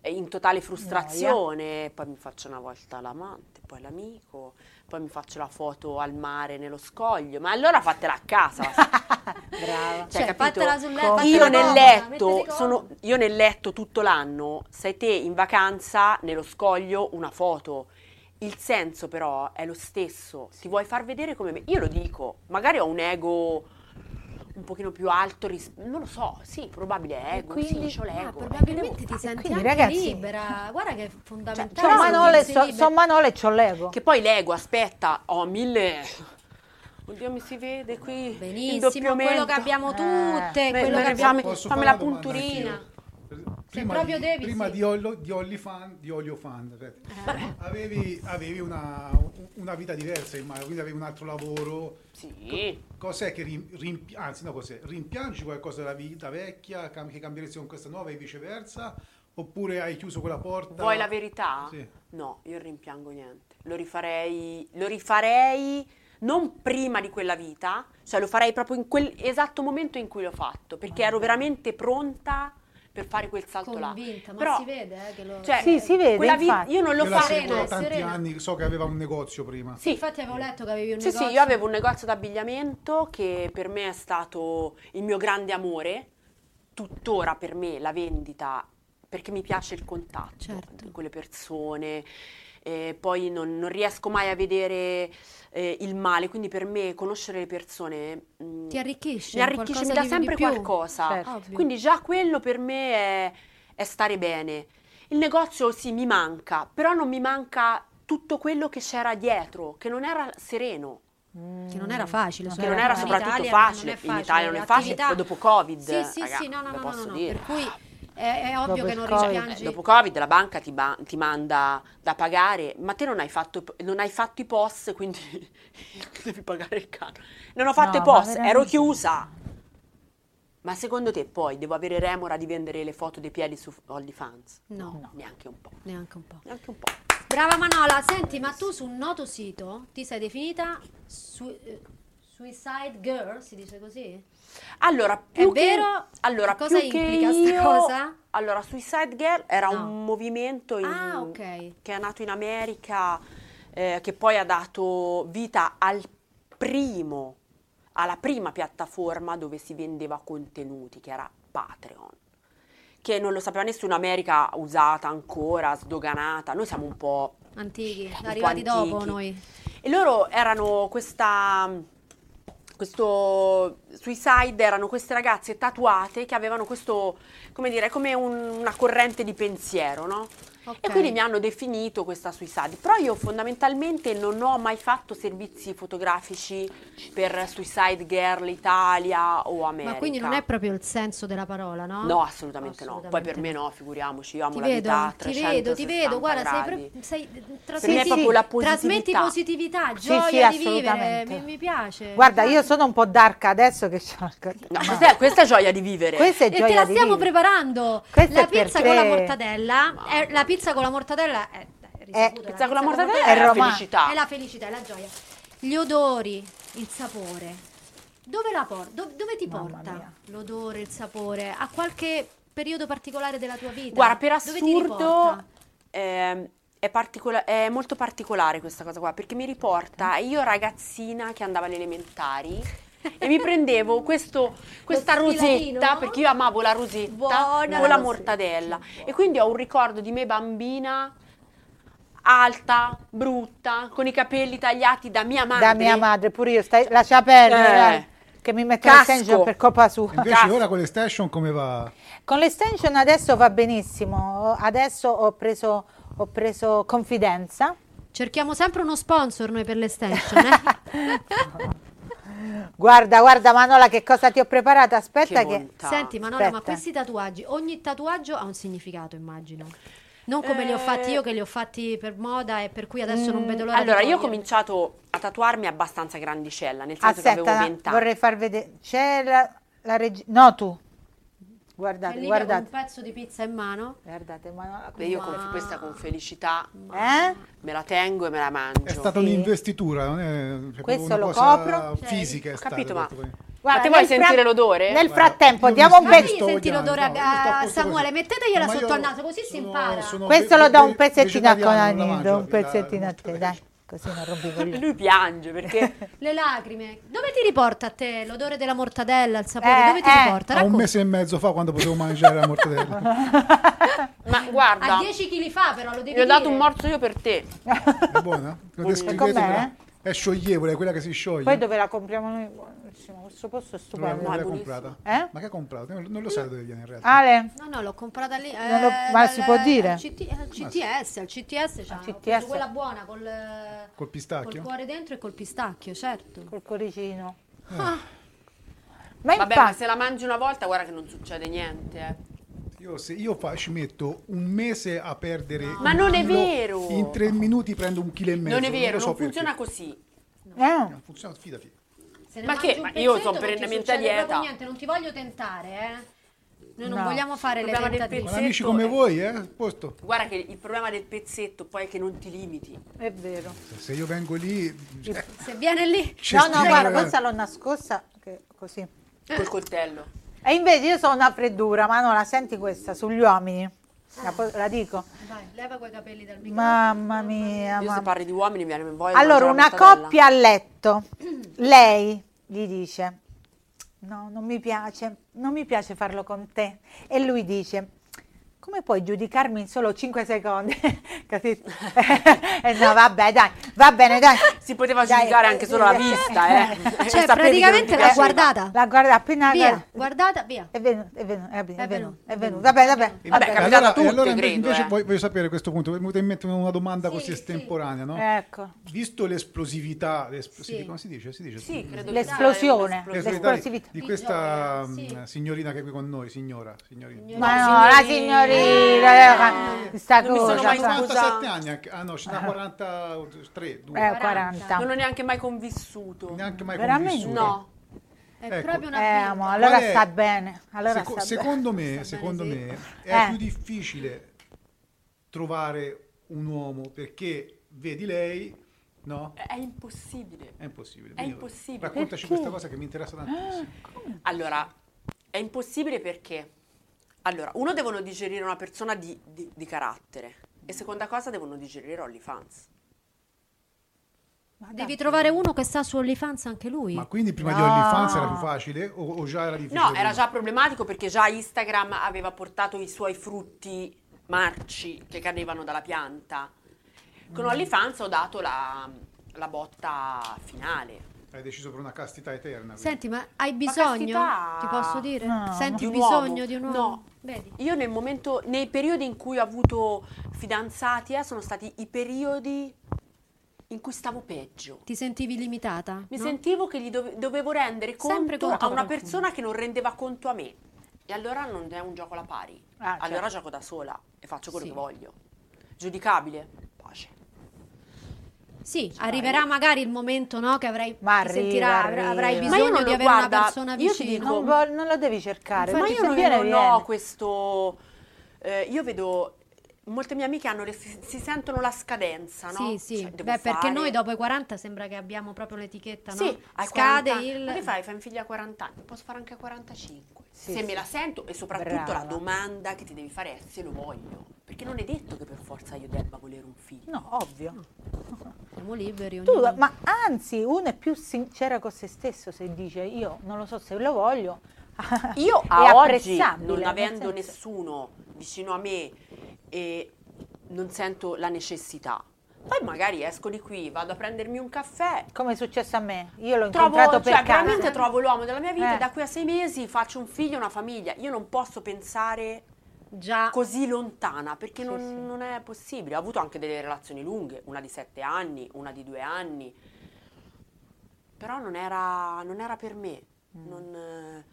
eh, in totale frustrazione, poi mi faccio una volta l'amante, poi l'amico, poi mi faccio la foto al mare nello scoglio, ma allora fatela a casa. (laughs) Brava. Cioè, Cioè, capito? fatela sul letto. Io nel letto, sono, io nel letto tutto l'anno, sei te in vacanza, nello scoglio, una foto. Il senso però è lo stesso, ti vuoi far vedere come me. Io lo dico, magari ho un ego un pochino più alto, ris- non lo so, sì, probabile ego, quindi- sì, c'ho Ah, l'ego. probabilmente ti senti quindi, anche ragazzi- libera. Guarda che è fondamentale. Sono Però Manole, so, son Manole e c'ho l'ego. Che poi l'ego, aspetta, ho mille... Oddio, mi si vede qui Benissimo, quello che mento. abbiamo Eh. tutte, Beh, quello beh, che abbiamo fammi- la punturina. Prima, proprio di, devi, prima sì. di, Ollo, di Ollifan, di Oliofan, aspetta. Eh. avevi, avevi una, una vita diversa, immagino, quindi avevi un altro lavoro. Sì. Cos'è che rim- rimpi- anzi, no, cos'è? Rimpiangi qualcosa della vita vecchia cam- che cambieresti con questa nuova e viceversa? Oppure hai chiuso quella porta? Vuoi la verità? Sì. No, io rimpiango niente. Lo rifarei, lo rifarei non prima di quella vita, cioè lo farei proprio in quel esatto momento in cui l'ho fatto, perché ero veramente pronta per fare quel salto là. convinta, ma Però, si vede eh, che lo cioè, Sì, si vede, quella vi- io non lo farei. da tanti serena. anni, so che aveva un negozio prima. Sì, infatti avevo letto che avevi un Sì, negozio. sì, io avevo un negozio d'abbigliamento che per me è stato il mio grande amore. Tuttora per me la vendita perché mi piace il contatto Certo. con le persone, eh, poi non, non riesco mai a vedere eh, il male, quindi per me conoscere le persone mm, Ti arricchisce, mi arricchisce, mi dà sempre qualcosa. Certo. Quindi già quello per me è, è stare bene. Il negozio sì mi manca, però non mi manca tutto quello che c'era dietro, che non era sereno, che non era facile, che cioè, non era in soprattutto facile. In Italia non è facile, dopo Covid, Sì, sì, sì, no, no, no, no, posso no, dire. per cui è, è ovvio Dopo che non Covid. rimpiangi. Eh, dopo Covid la banca ti, ba- ti manda da pagare, ma te non hai fatto, non hai fatto i POS, quindi (laughs) devi pagare il canone. Non ho fatto No, i POS, ero chiusa. Ma secondo te poi devo avere remora di vendere le foto dei piedi su OnlyFans? No, Neanche un po'. neanche un po'. Neanche un po'. Brava Manola, senti, ma tu su un noto sito ti sei definita su- eh, Suicide Girl, si dice così? Allora, più che, vero? Allora, cosa implica io- cosa? Allora, Suicide Girl era No. un movimento in- Ah, ok. che è nato in America, eh, che poi ha dato vita al primo, alla prima piattaforma dove si vendeva contenuti, che era Patreon. Che non lo sapeva nessuno, America usata ancora, sdoganata. Noi siamo un po' Antichi, po' arrivati dopo antichi. noi. E loro erano questa, questo suicide, erano queste ragazze tatuate che avevano questo, come dire, come un- una corrente di pensiero, no? Ok. E quindi mi hanno definito questa suicide. Però io fondamentalmente non ho mai fatto servizi fotografici per Suicide Girl Italia o America. Ma quindi non è proprio il senso della parola, no? No, assolutamente, no. Poi per me no, figuriamoci, io amo Ti la vedo, vita ti vedo, ti 360 vedo, guarda, sei, pre- sei trasmetti, proprio la trasmetti positività. positività, Sì, gioia sì, di vivere, mi, mi piace. Guarda, io sono un po' dark adesso che c'ho... No, questa, è, questa è gioia di vivere. Questa è E gioia te la di stiamo vivere. preparando. Questo la pizza con la mortadella. è- la pizza con la mortadella è, è risaputo, la Pizza con la mortadella è è la felicità. È la felicità, è la gioia. Gli odori, il sapore. Dove la porta? dove ti Mamma porta mia. l'odore, il sapore? A qualche periodo particolare della tua vita? Guarda, per Dove ti assurdo riporta? ehm, è, particola- è molto particolare questa cosa qua, perché mi riporta io ragazzina che andava alle elementari e mi prendevo questo- questa rosetta, perché io amavo la rosetta Buona con la mortadella. E quindi ho un ricordo di me bambina alta, brutta, con i capelli tagliati da mia madre. Da mia madre, pure io, stai, lascia perdere, Eh. dai, che mi mette Casco. l'extension per colpa sua. Invece Cazzo. ora con l'estension come va? Con l'extension adesso va benissimo, adesso ho preso, ho preso confidenza. Cerchiamo sempre uno sponsor noi per l'estension, eh? (laughs) Guarda, guarda Manola che cosa ti ho preparato, aspetta Che che... Senti Manola, ma Aspetta. questi tatuaggi, ogni tatuaggio ha un significato, immagino. Non come li ho fatti io, che li ho fatti per moda e per cui adesso non vedo l'ora Mm, Allora, di io ho cominciato a tatuarmi abbastanza grandicella, nel senso che avevo Aspetta, 20 anni. vorrei far vedere, c'è la, la regina, no tu, guardate, lì con un guardate, pezzo di pizza in mano. guardate Manola. Beh, io con Ma- questa con felicità Eh? me la tengo e me la mangio. È stata Sì. un'investitura, non è cioè, Questo una lo cosa copro. fisica. è Ho stata, capito, ma-. Guarda, vuoi nel sentire l'odore? Nel frattempo diamo un Fammi pezzo, odiando, l'odore no, a, a Samuele, mettetegliela Ma sotto al naso, così si sono- impara. sono questo ve- lo do un pezzettino a mangio, un pezzettino a te, dai, così non rompi (laughs) coglioni. Lui piange perché (laughs) Le lacrime. Dove ti riporta a te l'odore della mortadella, il sapore? Eh, Dove ti eh. riporta? A un mese e mezzo fa quando potevo mangiare la mortadella. (laughs) ma guarda, A 10 kg fa però, lo devi gli ho dato dire. un morso io per te. È buona? Lo descrivete, Com'è? però. È scioglievole, è quella che si scioglie. Poi dove la compriamo noi? Buonissimo, questo posto è stupendo. dove l'hai buonissimo. comprata? Eh? Ma che hai comprato? Non lo sai dove viene in realtà. Ale, No, no, l'ho comprata lì. Non lo- eh, ma dal- si può dire? Al, CT al CTS, al CTS, Al preso quella buona col, Col col pistacchio? cuore dentro e col pistacchio, certo. col cuoricino. Ah, Ma Vabbè, infatti, ma se la mangi una volta guarda che non succede niente. eh. Io, se io fa- ci metto un mese a perdere. Ma non è vero. In tre minuti prendo un chilo e mezzo. Non è vero, lo so non funziona perché. così. eh, Non funziona, fidati. se ne Ma che? Ma io sono non perennemente a dieta. Niente, non ti voglio tentare, eh. Noi non No. vogliamo fare le Problema del tentative. Con amici come è- voi, eh? Posto. Guarda che il problema del pezzetto poi è che non ti limiti. è vero. Se io vengo lì. cioè, Se viene lì, c'è No, no, guarda, questa l'ho nascosta che- così. Col coltello. E invece io sono una freddura, ma no, la senti questa sugli uomini? La, la dico? vai, leva quei capelli dal microfono. Mamma mia, Io se mamma. parli di uomini mi viene voglia di Allora, una coppia a letto, lei gli dice, no, non mi piace, non mi piace farlo con te. E lui dice, come puoi giudicarmi in solo 5 secondi? (laughs) Capito? Eh, no, vabbè, dai, va bene, dai. Si poteva Dai, giudicare anche solo la eh, vista, eh. (laughs) Cioè, Sapete che non praticamente ti l'ha guardata. La guarda appena Via, guardata, via. È venuto, è venuto, è venuto, è venuto, è venuto. Vabbè, vabbè. Vabbè, vabbè. è allora, tutte, allora credo, invece eh. voglio, voglio sapere a questo punto, mi è venuta in mente una domanda così Sì, estemporanea, no? Ecco. Visto l'esplosività, l'es- Sì. si- come si dice? Si dice Sì, credo L'esplosione. l'esplosività di- l'esplosività. questa Sì. mm, signorina che è qui con noi, signora, signorina. Ma No, no, la signorina. Eh, sta Non mi sono mai fa- scusa- 47 anni, anche- ah no, ce n'ha 43, 2, Eh, 40. Non ho neanche mai convissuto. neanche mai Veramente? convissuto. No. È Ecco. proprio una Eh, ma allora è- sta bene. Allora Seco- sta bene. secondo me, Sta secondo bene, me sì. è Eh. più difficile trovare un uomo perché vedi lei, no? È impossibile. È impossibile. È impossibile. Raccontaci Perché? questa cosa che mi interessa tantissimo. Allora, è impossibile perché, allora, uno devono digerire una persona di, di- di carattere e seconda cosa devono digerire OnlyFans. Ma Devi dai. trovare uno che sta su OnlyFans anche lui. Ma quindi prima di No. OnlyFans era più facile o, o già era difficile? No, era già problematico perché già Instagram aveva portato i suoi frutti marci che cadevano dalla pianta. Con Mm. OnlyFans ho dato la, la botta finale. Hai deciso per una castità eterna. quindi. Senti, ma hai bisogno? castità- Ti posso dire? No. Senti Di un bisogno uomo? di un uomo? No. Vedi? Io nel momento, nei periodi in cui ho avuto fidanzati, eh, sono stati i periodi in cui stavo peggio. Ti sentivi limitata? Mi no? sentivo che gli dove- dovevo rendere conto conto a a una qualcuno. persona che non rendeva conto a me. E allora non è un gioco alla pari. Ah, allora certo. gioco da sola e faccio quello Sì. che voglio. Giudicabile? Pace. Sì, arriverà magari il momento no, che avrai, Ma ti sentirà- arriva, avrai- arriva. Io bisogno non di avere una guarda, persona io ti vicino. dico- Non, non lo devi cercare. Infatti Ma io non, viene, non viene. ho questo... eh, io vedo... Molte mie amiche hanno le- si, si sentono la scadenza, no? Sì, sì. Cioè, Beh, perché fare- noi dopo i 40 sembra che abbiamo proprio l'etichetta, no? Sì, hai Scade 40 anni. il... Ma che fai? Fai un figlio a 40 anni? Posso fare anche a 45. Sì, se sì. me la sento e soprattutto Brava. la domanda che ti devi fare è se lo voglio. Perché non è detto che per forza io debba volere un figlio. No, ovvio. Siamo liberi. Tu, ma anzi, uno è più sincero con se stesso se dice io non lo so se lo voglio. (laughs) Io a oggi, non avendo senso- nessuno vicino a me e non sento la necessità, poi magari esco di qui, vado a prendermi un caffè, Come è successo a me. Io l'ho trovo, incontrato per cioè, caso. veramente trovo l'uomo della mia vita Eh. e da qui a sei mesi faccio un figlio, una famiglia. Io non posso pensare Già. così lontana perché Sì, non, sì. non è possibile. Ho avuto anche delle relazioni lunghe, una di sette anni, una di due anni, però non era, non era per me. Mm. Non, eh,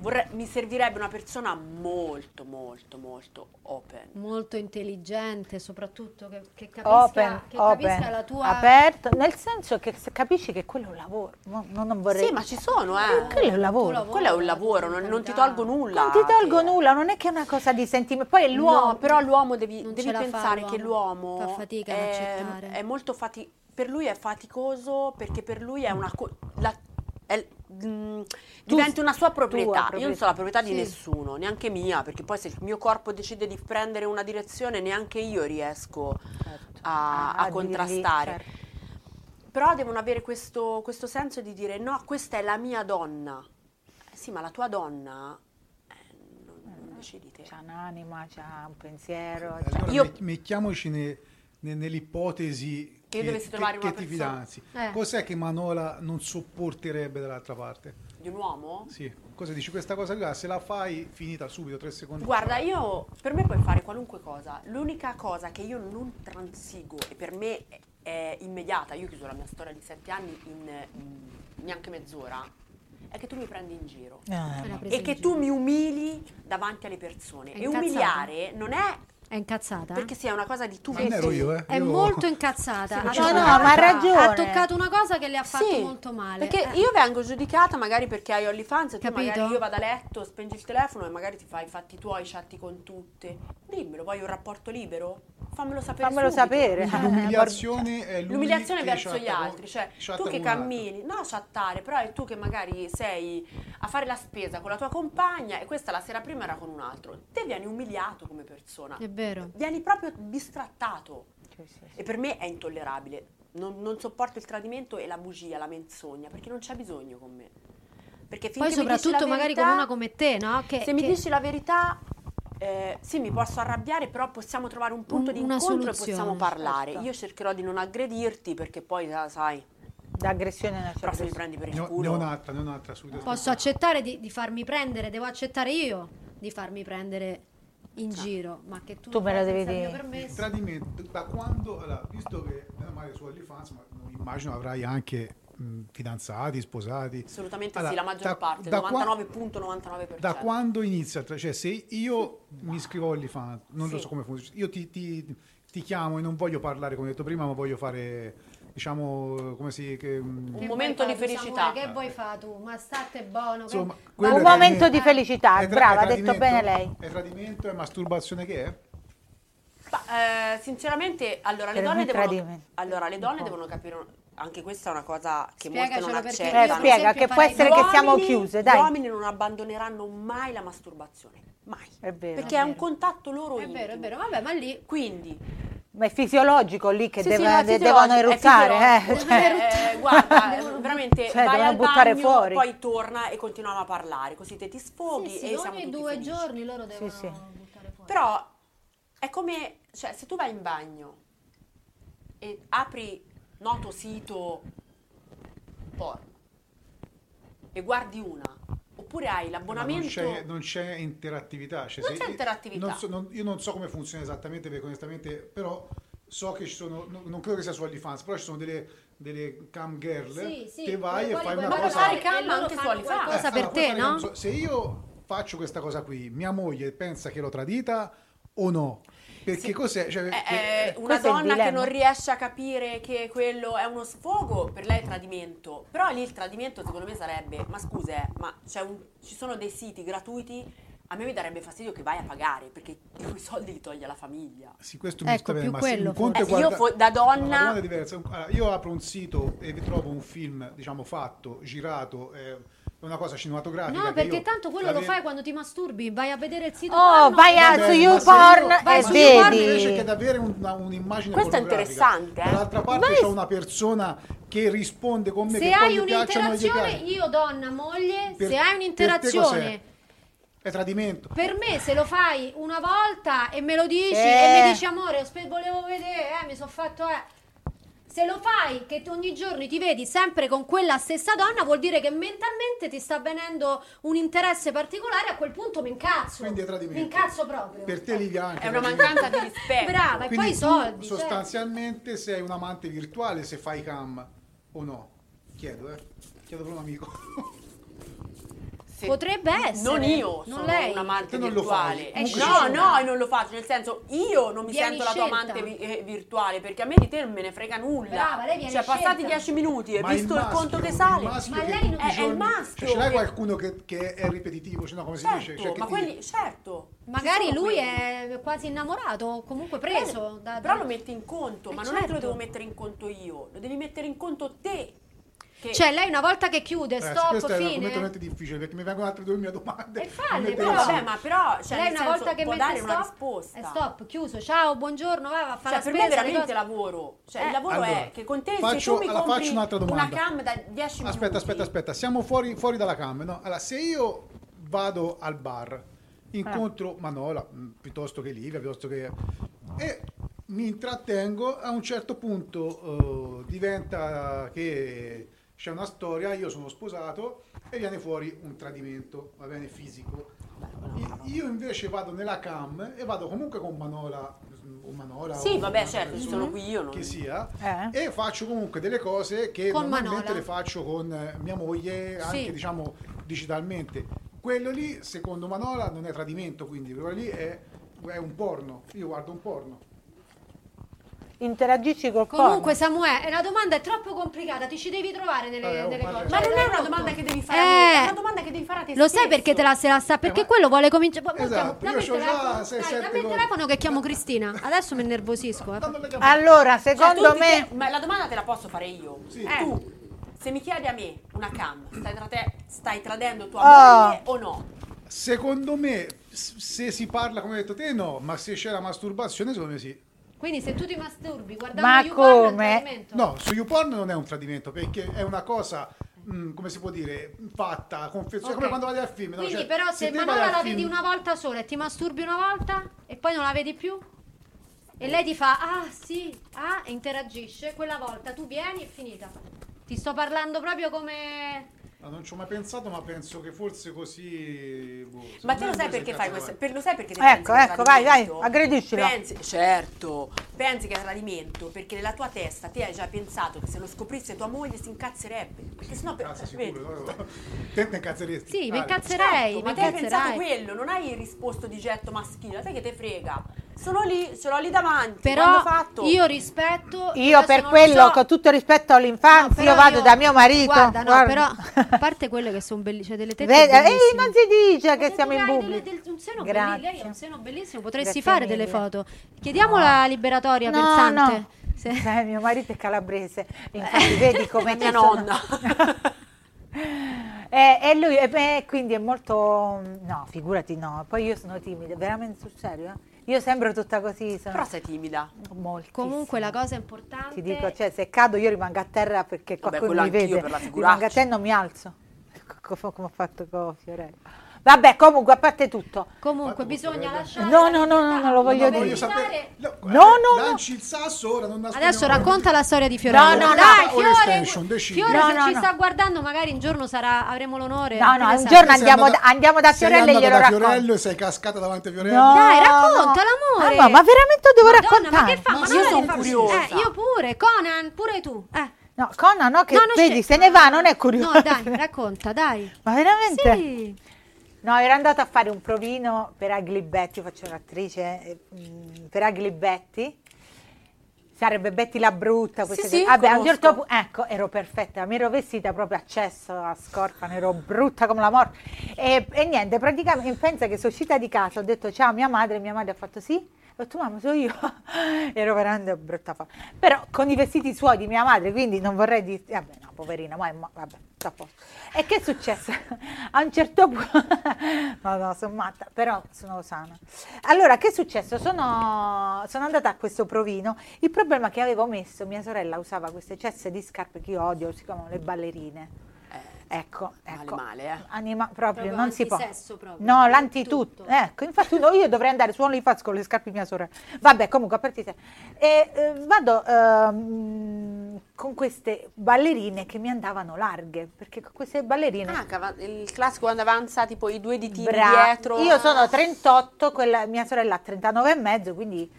vorrei- mi servirebbe una persona molto, molto, molto open. molto intelligente, soprattutto che, che capisca, Open, che capisca open, la tua aperto, nel senso che capisci che quello è un lavoro, no, no, non vorrei... Sì, ma ci sono, eh. Quello è un lavoro. tuo lavoro, Quello è un la lavoro, non, non ti tolgo nulla. non ti tolgo nulla, non è che è una cosa di sentimento. Poi è l'uomo, No, però l'uomo devi, devi pensare che l'uomo, l'uomo fa fatica ad è, accettare. è molto faticoso. Per lui è faticoso perché per lui è una co- la- è- mm, diventa una sua proprietà. tua Io non so la proprietà di Sì. nessuno, neanche mia, perché poi se il mio corpo decide di prendere una direzione, neanche io riesco Certo. a, a dirgli, contrastare. certo. Però devono avere questo, questo senso di dire: no, questa è la mia donna. Eh sì, ma la tua donna eh, te. C'ha un'anima, c'ha un pensiero. Eh, Allora Io- met- mettiamoci ne- ne- nell'ipotesi Che io dovessi trovare che una ti persona. fidanzi. Eh. Cos'è che Manola non sopporterebbe dall'altra parte? Di un uomo? Sì, cosa dici? Questa cosa qua, se la fai, finita subito, tre secondi. Guarda, io per me puoi fare qualunque cosa. L'unica cosa che io non transigo e per me è, immediata, io ho chiuso la mia storia di sette anni in mm, neanche mezz'ora, è che tu mi prendi in giro. Eh, presa E che giro. tu mi umili davanti alle persone. È E incazzata? umiliare non è È incazzata? perché sia una cosa di tu. Non ero io, eh. È Io- molto (laughs) incazzata. Sì, Ha no, toccato- no, ma ha ragione. Ha toccato una cosa che le ha fatto Sì, molto male. Perché Eh. io vengo giudicata magari perché hai OnlyFans e tu Capito? magari io vado a letto, spengi il telefono e magari ti fai i fatti tuoi, chatti con tutte. Dimmelo, vuoi un rapporto libero? Fammelo sapere Fammelo subito. sapere. Quindi l'umiliazione è L'umiliazione verso gli altri, cioè tu che cammini, no chattare, però è tu che magari sei a fare la spesa con la tua compagna e questa la sera prima era con un altro. Te vieni umiliato come persona, È vero. vieni proprio bistrattato Sì, sì, sì. e per me è intollerabile. Non, non sopporto il tradimento e la bugia, la menzogna, perché non c'è bisogno con me. Perché Poi mi soprattutto la magari verità- con una come te, no? Che, se mi che- dici la verità, eh, sì, mi posso arrabbiare, però possiamo trovare un punto Un- di incontro e possiamo parlare. Certo. Io cercherò di non aggredirti perché poi, sa- sai, D'aggressione non c'è però se mi aggressione. prendi per Ne il ne culo... un'altra, ne un'altra subito. Posso accettare di, di farmi prendere, devo accettare io di farmi prendere in giro, ma che tu, Tu me lo devi senza il mio dire. Il permesso. tradimento, da quando, allora, visto che meno male su OnlyFans, ma immagino avrai anche mh, fidanzati, sposati. Assolutamente Allora, sì, la maggior da- parte, da qua- 99.99%. Da quando inizia, cioè se io mi iscrivo a OnlyFans, non lo Sì. so come funziona, io ti, ti- ti chiamo e non voglio parlare come ho detto prima, ma voglio fare, diciamo, come si... Che, mh, Un Che momento di felicità. Samuele? Che vuoi fare tu? Ma state buono. che- Insomma, quello Un momento tradimento. di felicità, È tra- brava, ha detto bene lei. È tradimento, è masturbazione che è? Ma, eh, sinceramente, allora le devono, allora, le donne devono capire, anche questa è una cosa che Spiegacelo non accettano. Eh, spiega, che può essere Gli che siamo uomini- chiuse, dai. Gli uomini non abbandoneranno mai la masturbazione, mai. È vero. Perché È è un contatto loro È vero, è intimo. vero. Vabbè, ma lì Quindi, Ma è fisiologico lì che sì, deve- sì, de- devono eruttare. eh. fisiologico. Cioè, eh, guarda, (laughs) eh, veramente Cioè, vai devono al buttare bagno, fuori. poi torna e continuiamo a parlare, così te ti sfoghi sì, sì, e siamo ogni due felici. giorni loro devono sì. buttare fuori. Però è come, cioè, se tu vai in bagno e apri noto sito porno e guardi una, oppure hai Ma non l'abbonamento... c'è, non c'è interattività. cioè Non se- c'è interattività. non so- non- io non so come funziona esattamente, perché onestamente, però so che ci sono, non, non credo che sia su OnlyFans, però ci sono delle, delle cam girl Sì, sì, che vai e fai una cosa... fare cam anche su OnlyFans. qualcosa Eh, per allora, te, no? non so- se io faccio questa cosa qui, mia moglie pensa che l'ho tradita o no? Perché Sì. cos'è? Cioè, Eh, eh, una questo è il donna che non riesce a capire che quello è uno sfogo, per lei è tradimento. Però lì il tradimento secondo me sarebbe, ma scusa, eh, ma c'è un- ci sono dei siti gratuiti, a me mi darebbe fastidio che vai a pagare, perché (laughs) quei soldi li toglie la famiglia. Sì, questo mi Ecco, sta bene, più ma se quello un è. Eh, io guarda- fo- da donna- No, è. Allora, io apro un sito e vi trovo un film, diciamo, fatto, girato, eh, una cosa cinematografica. No, perché tanto quello lo fai quando ti masturbi, vai a vedere il sito Oh, porno vai a- su YouPorn e io guardo invece vedi. che ad avere una- un'immagine Questo è interessante, eh. Dall'altra parte Ma c'è è- una persona che risponde con me Se hai un'interazione, io donna, moglie, Per- se hai un'interazione? È tradimento. Per me, se lo fai una volta e me lo dici Eh. e mi dici amore, volevo vedere, eh, mi sono fatto, eh. Se lo fai che tu ogni giorno ti vedi sempre con quella stessa donna, vuol dire che mentalmente ti sta avvenendo un interesse particolare. A quel punto mi incazzo. Quindi è tradimento. Mi incazzo proprio. Per te Livia anche. È una mancanza di (laughs) rispetto. Brava, e Quindi poi i soldi. cioè. sostanzialmente sei un amante virtuale se fai cam o no? Chiedo, eh. Chiedo per un amico. (laughs) Se- Potrebbe essere. Non io, Non sono lei. un amante Te non virtuale. no, scelta. no, io non lo faccio, nel senso io non mi Vieni sento la tua scelta. amante vi- eh, virtuale perché a me di te non me ne frega nulla. Brava, lei viene cioè, passati scelta. dieci minuti e visto il, maschio- conto che il sale. Ma che lei non- è- è il maschio Cioè, ce l'hai qualcuno che, che è ripetitivo? Cioè, no, come si certo, dice? Cioè, ma ti- quelli, certo. Magari lui quelli. è quasi innamorato, comunque preso. da- Però da- lo metti in conto, Eh, ma non è che lo certo. devo mettere in conto io, lo devi mettere in conto te. Che Cioè, lei una volta che chiude, Eh, stop, questo è fine. argomento veramente difficile perché mi vengono altre due mie domande. E falle, però vabbè, ma però cioè, lei una senso, volta che può mette dare stop, una risposta. è stop, chiuso, ciao, buongiorno, va, va a fare Cioè, la per spesa, me è veramente lavoro. Cioè, Eh. il lavoro Allora, è che con te faccio- se tu mi allora, compri faccio un'altra domanda. una cam da 10 minuti. Aspetta, aspetta, aspetta, siamo fuori, fuori dalla cam. No? Allora, se io vado al bar, incontro Manola, mh, piuttosto che Livia, piuttosto che... e mi intrattengo, a un certo punto eh, diventa che c'è una storia, io sono sposato e viene fuori un tradimento, va bene, fisico. Io invece vado nella cam e vado comunque con Manola, o Manola Sì, o vabbè, certo, ci persona sono qui io, non- che sia Eh? e faccio comunque delle cose che Con normalmente Manola. le faccio con eh, mia moglie anche Sì. diciamo digitalmente quello lì secondo Manola non è tradimento quindi quello lì è, è un porno io guardo un porno Interagisci col Comunque, porno. Samuele, la domanda è troppo complicata, ti ci devi trovare nelle, Vabbè, oh, nelle cose. Ma non è una domanda che devi fare a me, è Eh, una domanda che devi fare a te Lo sai stesso. perché te la, se la sta? Perché ma- quello vuole cominciare. Esatto, dammi io il c'ho già telefono, sei, dai, sette dammi il telefono che chiamo Cristina. Adesso mi innervosisco. Eh. Allora, Cioè, secondo ti me... chiedi- ma la domanda te la posso fare io. Sì. Eh. Tu, se mi chiedi a me una cam, stai, trate- stai tradendo tua Oh. moglie o no? secondo me se si parla come hai detto te no ma se c'è la masturbazione secondo me sì Quindi se tu ti masturbi guardando Ma YouPorn è un come? tradimento. no su YouPorn non è un tradimento perché è una cosa mm, come si può dire, fatta, confezionata, Ok. come quando vadi al film. no? Quindi Cioè, però se vai Manola la film- vedi una volta sola e ti masturbi una volta e poi non la vedi più e lei ti fa ah sì, ah e interagisce, quella volta tu vieni e finita. Ti sto parlando proprio come No, non ci ho mai pensato, ma penso che forse così... boh, Ma te lo sai perché fai questo? Per, lo sai perché te Ecco, ecco, vai, vai, aggrediscila. Pensi, certo, pensi che è tradimento perché nella tua testa te hai già pensato che se lo scoprisse tua moglie si incazzerebbe. Perché sennò per, Cazzo, vedi? sicuro. no? (laughs) Te ne incazzeresti. Sì, mi incazzerei, Certo, mi ma te hai pensato quello, non hai risposto di getto maschile, sai che te frega. Sono lì, ce l'ho lì davanti. Però io rispetto Io per quello, so- con tutto rispetto No, all'infanzia, però io vado io- da mio marito. Guarda, no, guarda. però a (laughs) parte quelle che sono bellissime, delle tette Vedi, ehi, bellissime. non si dice che detto siamo in delle- del- un seno Grazie. lei ha un seno bellissimo, potresti Grazie fare delle mille. foto. Chiediamo la liberatoria per No, Sante. no. Se- Eh, mio marito è calabrese, infatti vedi come (laughs) mia nonna. (laughs) e, e lui, e beh, quindi è molto... No, figurati no, poi io sono timida, veramente sul serio. eh. Io sembro tutta così, sono Però sei timida. moltissimo. Comunque la cosa importante Ti dico, cioè, se cado io rimango a terra perché Vabbè, qualcuno mi vede. per la rimango a terra e non mi alzo. Co- (laughs) Come ho fatto con Fiorello. Vabbè, comunque, a parte tutto. Comunque bisogna lasciare No, no, no, no, non lo voglio No, dire. No, No, no, no. Lanci il sasso ora, non Adesso racconta la storia di Fiorello. No, no, no. Dai, Fiore. Fiore No, se no, ci no. sta guardando, magari un giorno sarà, avremo l'onore. No, no, un giorno andiamo da- Fiorello e glielo racconto. Fiorello e sei cascata davanti a Fiorello. No, Dai, racconta l'amore. Ma, veramente devo raccontare? Ma che fa? Ma io sono curiosa. Eh, io pure, Conan, pure tu. Eh. No, Conan, no, che No, vedi, se ne va, non è curioso. No, dai, racconta, dai. Ma veramente? Sì. No, ero andata a fare un provino per Aglibetti, io faccio l'attrice, eh, mm, per Aglibetti. Sarebbe Betty la brutta. Sì, sì. Vabbè, a un certo punto, ecco, ero perfetta, mi ero vestita proprio a cesso, a scorpano, ero brutta come la morte. E, e niente, praticamente, pensa che sono uscita di casa, ho detto ciao a mia madre, mia madre ha fatto sì. Ho detto mamma sono io, (laughs) ero veramente brutta fa. Però con i vestiti suoi di mia madre, quindi non vorrei dire, vabbè no, poverina, ma, ma- vabbè, sta posto. E che è successo? (laughs) A un certo punto, (laughs) no no, sono matta, però sono sana. Allora, che è successo? Sono, sono andata a questo provino, il problema che avevo messo, mia sorella usava queste cesse di scarpe che io odio, si chiamano le ballerine. Eh, Ecco, Male, ecco. male, eh. Anima, proprio, Proprio non si può. proprio, No, l'antitutto. tutto. Ecco, infatti uno- io dovrei andare su OnlyFans con le scarpe di mia sorella. Vabbè, comunque, a partire. E eh, vado ehm, con queste ballerine che mi andavano larghe, perché con queste ballerine... Ah, cava- il classico quando avanza tipo i due ditini Bra- dietro. Io sono 38, quella, mia sorella ha 39 e mezzo, quindi...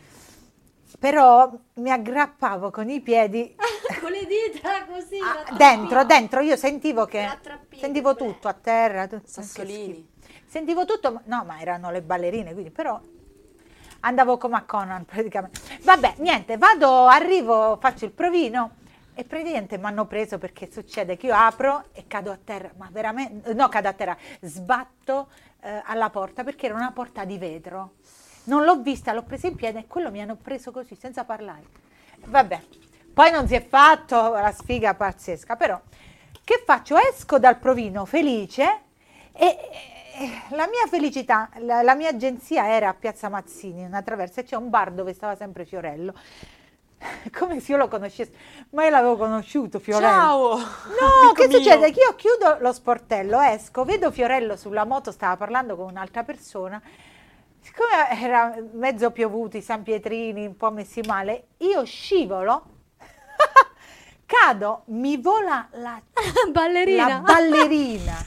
Però mi aggrappavo con i piedi (laughs) Con le dita così. Ah, dentro, dentro, io sentivo che sentivo tutto a terra, tu- che Sassolini. Sentivo tutto, no, ma erano le ballerine, quindi però andavo come a Conan praticamente. Vabbè, niente, vado, arrivo, faccio il provino e praticamente mi hanno preso perché succede che io apro e cado a terra, ma veramente, no, cado a terra, sbatto eh, alla porta perché era una porta di vetro. Non l'ho vista, l'ho presa in piedi e quello mi hanno preso così, senza parlare. Vabbè, poi non si è fatto la sfiga pazzesca, però che faccio? Esco dal provino felice e, e la mia felicità, la, la mia agenzia era a Piazza Mazzini, una traversa, e c'è un bar dove stava sempre Fiorello. (laughs) Come se io lo conoscessi, ma io l'avevo conosciuto Fiorello. Ciao! No, (laughs) che mio. succede? Che io chiudo lo sportello, esco, vedo Fiorello sulla moto, stava parlando con un'altra persona. Siccome era mezzo piovuto, i San Pietrini un po' messi male, io scivolo, cado, mi vola la, (laughs) Ballerina. la ballerina,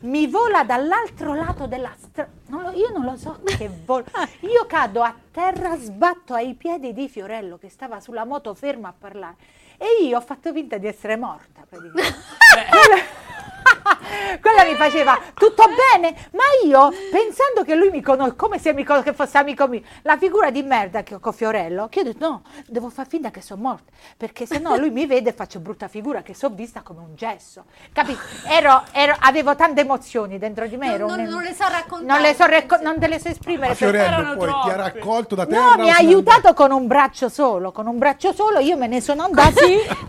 mi vola dall'altro lato della strada. io non lo so che volo. (laughs) Io cado a terra, sbatto ai piedi di Fiorello che stava sulla moto fermo a parlare. E io ho fatto finta di essere morta praticamente. (laughs) Quella mi faceva tutto bene, ma io pensando che lui mi conosce, come se mi con- che fosse amico mio, la figura di merda che ho con Fiorello, che ho detto no, devo far finta che sono morta, perché se no lui mi vede e faccio brutta figura, che sono vista come un gesso. Capito? Ero, ero- avevo tante emozioni dentro di me. Non- ero non- un- non le so raccontare. Non, le so racco- non te le so esprimere. Ma perché- Fiorello poi ti ha troppe. raccolto da terra. No, mi ha aiutato con un braccio solo, con un braccio solo io me ne sono andata,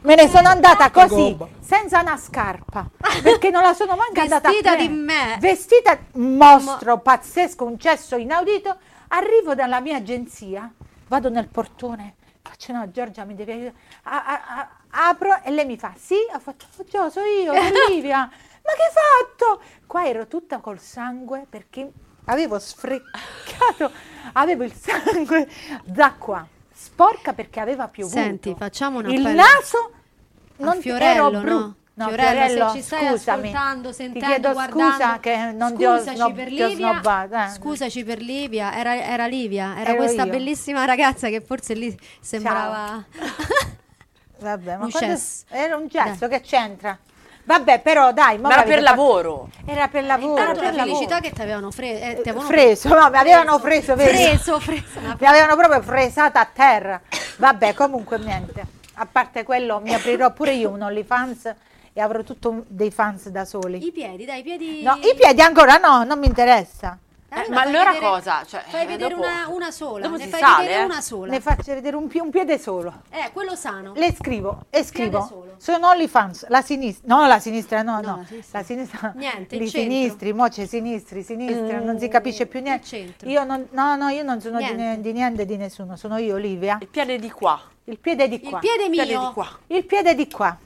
me ne sono andata così, senza una scarpa, perché non la sono manca andata a Vestita di me. Vestita un mostro pazzesco, un cesso inaudito, arrivo dalla mia agenzia, vado nel portone, faccio no Giorgia mi devi aiutare a, a- a- apro e lei mi fa, sì, ho fatto, Gio, so io, Olivia, (laughs) ma che hai fatto? Qua ero tutta col sangue perché avevo sfreccato, avevo il sangue d'acqua sporca perché aveva piovuto. Senti, facciamo una Il appello naso non Fiorello, ero no? No, Fiorello, Fiorello, se ci stai scusami, ascoltando, ti sentendo, chiedo guardando, scusa che non ti ho, scusaci snob- per ti ho Livia, snobbato, eh. scusaci per Livia, era, era Livia, era Ero questa io. bellissima ragazza che forse lì sembrava... (laughs) Vabbè, ma Un quando- era un gesto che c'entra. Vabbè, però dai, Ma era per lavoro. Era per lavoro. Intanto per la felicità lavoro. che ti avevano, fre- eh, ti avevano freso, no, mi avevano preso, vedi? preso, preso, una- Mi avevano proprio fresata a terra. Vabbè, comunque niente. A parte quello, mi aprirò pure io un OnlyFans e avrò tutto dei fans da soli. I piedi, dai, i piedi... No, i piedi ancora no, non mi interessa. Allora ma fai allora vedere- cosa? Cioè, fai eh, vedere dopo- una, una sola, dopo ne si fai sale, vedere eh. una sola. Ne faccio vedere un, un piede solo. Eh, quello sano. Le scrivo e scrivo. Sono OnlyFans, la sinistra, no la sinistra, no, No, no, la sinistra. la sinistra, (laughs) Niente, i il sinistri, mo c'è sinistri, sinistra, non si capisce più niente. centro. Io non, no, no, io non sono di, Niente. ne- di niente di nessuno, sono io Olivia. Il piede di qua. Il piede di Il qua. piede Il mio. piede di qua. Il piede di qua.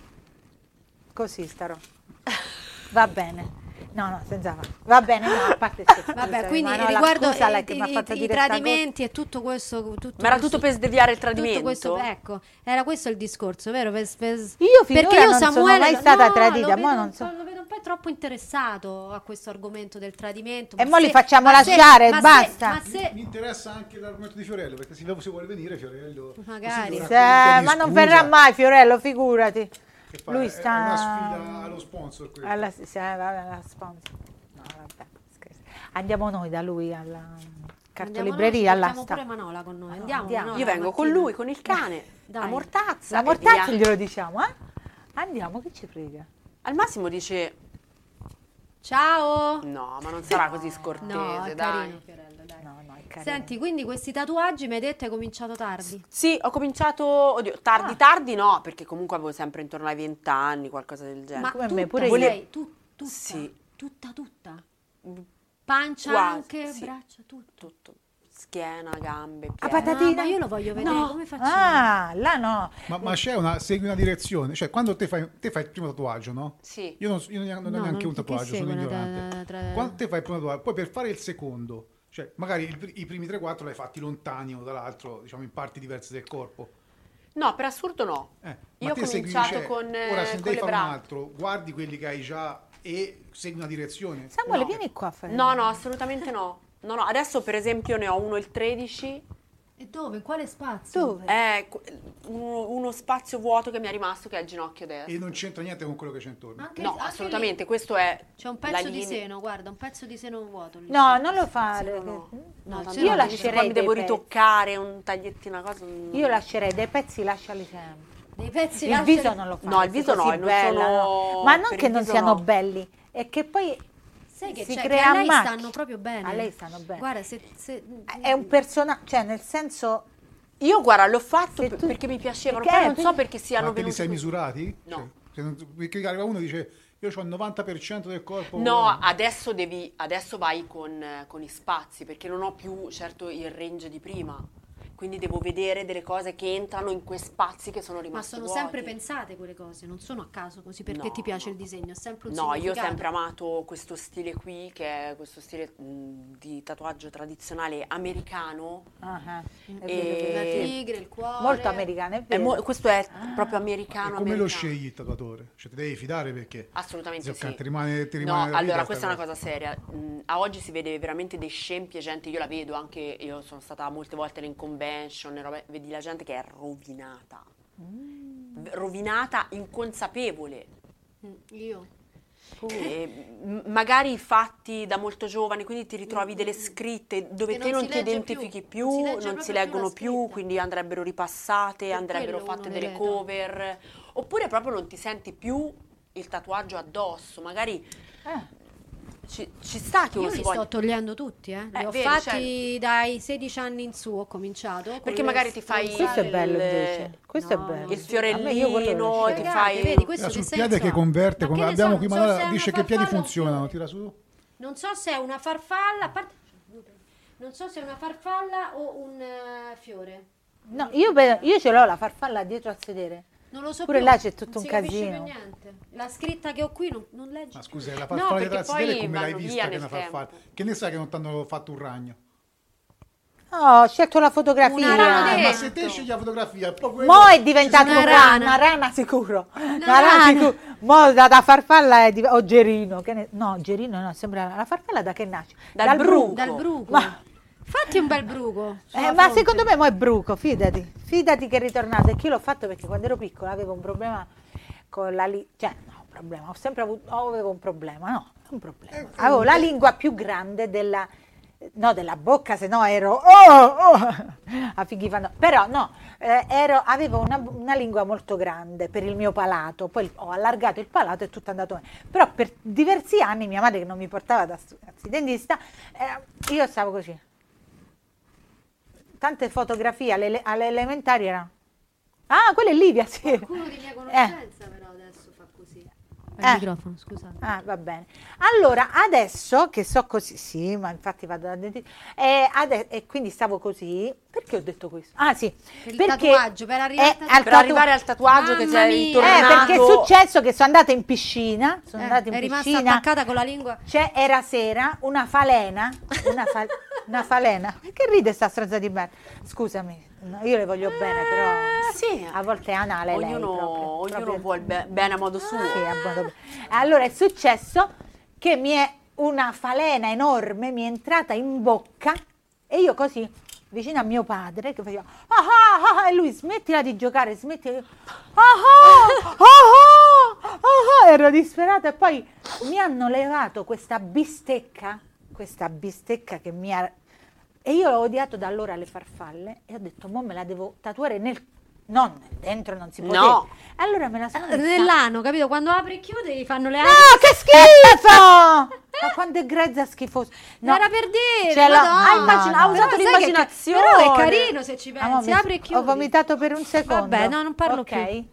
Così starò. Va bene. No, no, senza fa- Va bene, no, a parte scherzi, Vabbè, quindi ma no, riguardo scusa, lei i, i- i tradimenti e tutto questo... Tutto Ma era questo- tutto per sdeviare il Tutto tradimento? questo, ecco, era questo il discorso, vero? Per- per- Io finora perché io non sono Samuele mai lo- stata no, tradita, vedo, non un so. po'- lo vedo un po' troppo interessato a questo argomento del tradimento. E ma mo li se- facciamo ma se- lasciare, ma se- basta. ma Mi, se, mi interessa anche l'argomento di Fiorello, perché se se vuole venire Fiorello... Magari. ma non verrà mai Fiorello, figurati. Che fa- Lui sta- È una sfida allo sponsor questa. Alla, sì, vabbè, alla sponsor. No, vabbè, scherzo. Andiamo noi da lui alla andiamo cartolibreria, all'asta. portiamo pure Manola con noi. Andiamo, andiamo. Manola, Io vengo con lui, con il cane, Dai. la mortazza. La via. glielo diciamo, eh? Andiamo, che ci frega. Al massimo dice Ciao! no, ma non sarà così scortese, No, dai. carino Fiorello, dai. No, no, carino. Senti, quindi questi tatuaggi mi hai detto hai cominciato tardi? Sì, ho cominciato, oddio, Ah. tardi tardi no, perché comunque avevo sempre intorno ai 20 anni, qualcosa del genere. Ma come tutta, me, pure io. sei, tu, tutta, Sì. tutta, tutta. Pancia Quasi, anche, sì. braccia, tutto. Tutto, schiena, gambe, A piedi. patatina? Ah, ma io lo voglio vedere, No. come facciamo? Ah, là no. Ma, ma c'è una, segui una direzione, cioè quando te fai, te fai il primo tatuaggio, no? Sì. Io non, io non ho No, neanche non un tatuaggio, sono ignorante. tra- tra- Quando te fai il primo tatuaggio, poi per fare il secondo, cioè magari il- i primi 3-4 l'hai fatti lontani uno dall'altro, diciamo in parti diverse del corpo. No, per assurdo no. Eh, Io ho segui- cominciato cioè, con, eh, Ora se con devi le fare un braccia. altro, guardi quelli che hai già e segui una direzione. Samuele, No. vieni qua a fare. No, no, assolutamente no. No, no, adesso per esempio ne ho uno il 13, E dove? In quale spazio? Dove? è qu- uno, uno spazio vuoto che mi è rimasto che è il ginocchio destro. E non c'entra niente con quello che c'è intorno. Anche- No, anche assolutamente, lì questo è C'è un pezzo di seno, guarda, un pezzo di seno vuoto. lì. No, non lo fare. No, no. No, io lascerei mi devo pezzi. ritoccare un tagliettino, una cosa. mm. Io lascerei dei pezzi, lasciali sempre. Dei pezzi Il lasciali- viso non lo fa. No, il viso no, non bella, sono- no. Ma non per che non siano no. belli, è che poi Sai che, si che crea a lei macchia. stanno proprio bene. A lei stanno bene. Guarda, se... se- è un personaggio, cioè nel senso Io guarda, l'ho fatto per- tu- perché mi piacevano, Perché? poi non so perché siano Ma te li venuti sei misurati? No. Cioè, perché arriva uno e dice io ho il 90% del corpo. No, adesso, devi, adesso vai con, eh, con i spazi perché non ho più certo il range di prima. Quindi devo vedere delle cose che entrano in quei spazi che sono Ma rimasti sono vuoti. sempre pensate quelle cose, non sono a caso così perché No, ti piace no. il disegno, è sempre un No, io ho sempre amato questo stile qui, che è questo stile mh, di tatuaggio tradizionale americano. Ah, ah, è E- La tigre, il cuore. molto americano, è È vero. mo- questo è proprio E americano. come lo americano. scegli il tatuatore? Cioè ti devi fidare perché Assolutamente sì. ti rimane, ti No, rimane nella allora questa è una cosa seria. Mm, a oggi si vede veramente dei scempi e gente, io la vedo anche, io sono stata molte volte in e robe- vedi la gente che è rovinata. Mm. Rovinata, inconsapevole. Mm, Io. M- magari fatti da molto giovani, quindi ti ritrovi delle scritte dove Che te non non ti identifichi più, più, non si non si più leggono più, scritta. quindi andrebbero ripassate, Per andrebbero fatte delle cover, oppure proprio non ti senti più il tatuaggio addosso, magari Eh, ci, ci sta che uno Io si li voglia... sto togliendo tutti, eh. Li Eh, ho vedi, fatti dai 16 anni in su, ho cominciato. Perché magari ti fai- questo è bello il- invece. Questo no, è bello. il fiorellino, ti fai... vedi, questo Tira che sul piede che converte, Ma come abbiamo so, qui è dice che i piedi funzionano, tira su. Non so se è una farfalla, a parte- non so se è una farfalla o un eh, fiore. No, io, io ce l'ho la farfalla dietro al sedere. Non lo so Pure più. là c'è tutto Non un si capisce casino. più niente. La scritta che ho qui non, non leggi. Ma scusa, la No, farfalla di perché Trazzidele poi come l'hai vista che è una farfalla? Che ne sai che non ti hanno fatto un ragno? No, ho scelto la fotografia. Una rana Eh, ma se te scegli la fotografia, poi quello- Mo è diventato Una una rana. rana, una rana sicuro. Una, rana. rana sicuro. Mo da, da farfalla è div- o Gerino, che ne- no, Gerino no, sembra la farfalla da che nasce? Dal bruco. Dal bruco. Ma- Fatti un bel bruco. Eh, ma fronte. secondo me mo è bruco, fidati. Fidati che è ritornato. E che io l'ho fatto perché quando ero piccola avevo un problema con la lingua. Cioè, no, un problema, ho sempre avuto, avevo un problema, no, un problema. Avevo la lingua più grande della, no, della bocca, se no ero, oh, oh, a fighi fanno. Però no, eh, ero, avevo una, una lingua molto grande per il mio palato, poi ho allargato il palato e tutto è andato bene. Però per diversi anni mia madre che non mi portava da stu- da dentista, eh, io stavo così tante fotografie alle, alle elementari erano. Ah, quella è Livia, sì. Qualcuno di mia conoscenza però fa così. Eh. Il microfono, scusate. Ah, va bene. Allora, adesso che so così, sì, ma infatti vado da dentista, e, ade- e quindi stavo così, perché ho detto questo? Ah sì, Per il perché tatuaggio, per arrivare eh, al tatuaggio. al Per tatu- arrivare al tatuaggio che Mamma mia. Eh, ritornato. perché è successo che sono andata in piscina, sono Eh, andata in è rimasta piscina, attaccata con la lingua. C'è, era sera, una falena, una, fa- una falena, (laughs) che ride sta stronza di merda, scusami, no, io le voglio bene, però sì. a volte è anale lei Ognuno, proprio, ognuno proprio- vuole be- bene a modo suo. Sì, a modo. Allora è successo che mi è una falena enorme mi è entrata in bocca e io così vicino a mio padre che faceva ah ah ah e lui smettila di giocare smettila di... ah ah ah ah ah ah", ero disperata e poi mi hanno levato questa bistecca questa bistecca che mi ha e io ho odiato da allora le farfalle e ho detto mo me la devo tatuare nel non dentro non si può No. allora me la sono Eh, messa- Nell'ano, capito? Quando apri e chiudi gli fanno le ali. No, che schifo! (laughs) Ma quanto è grezza schifosa. No. Era per dire, Madonna. Ah, immagino- ha Però usato sai che- l'immaginazione. Però è carino se ci Ah, pensi, mi- apri e chiudi. Ho vomitato per un secondo. Vabbè, no, non parlo Ok. più.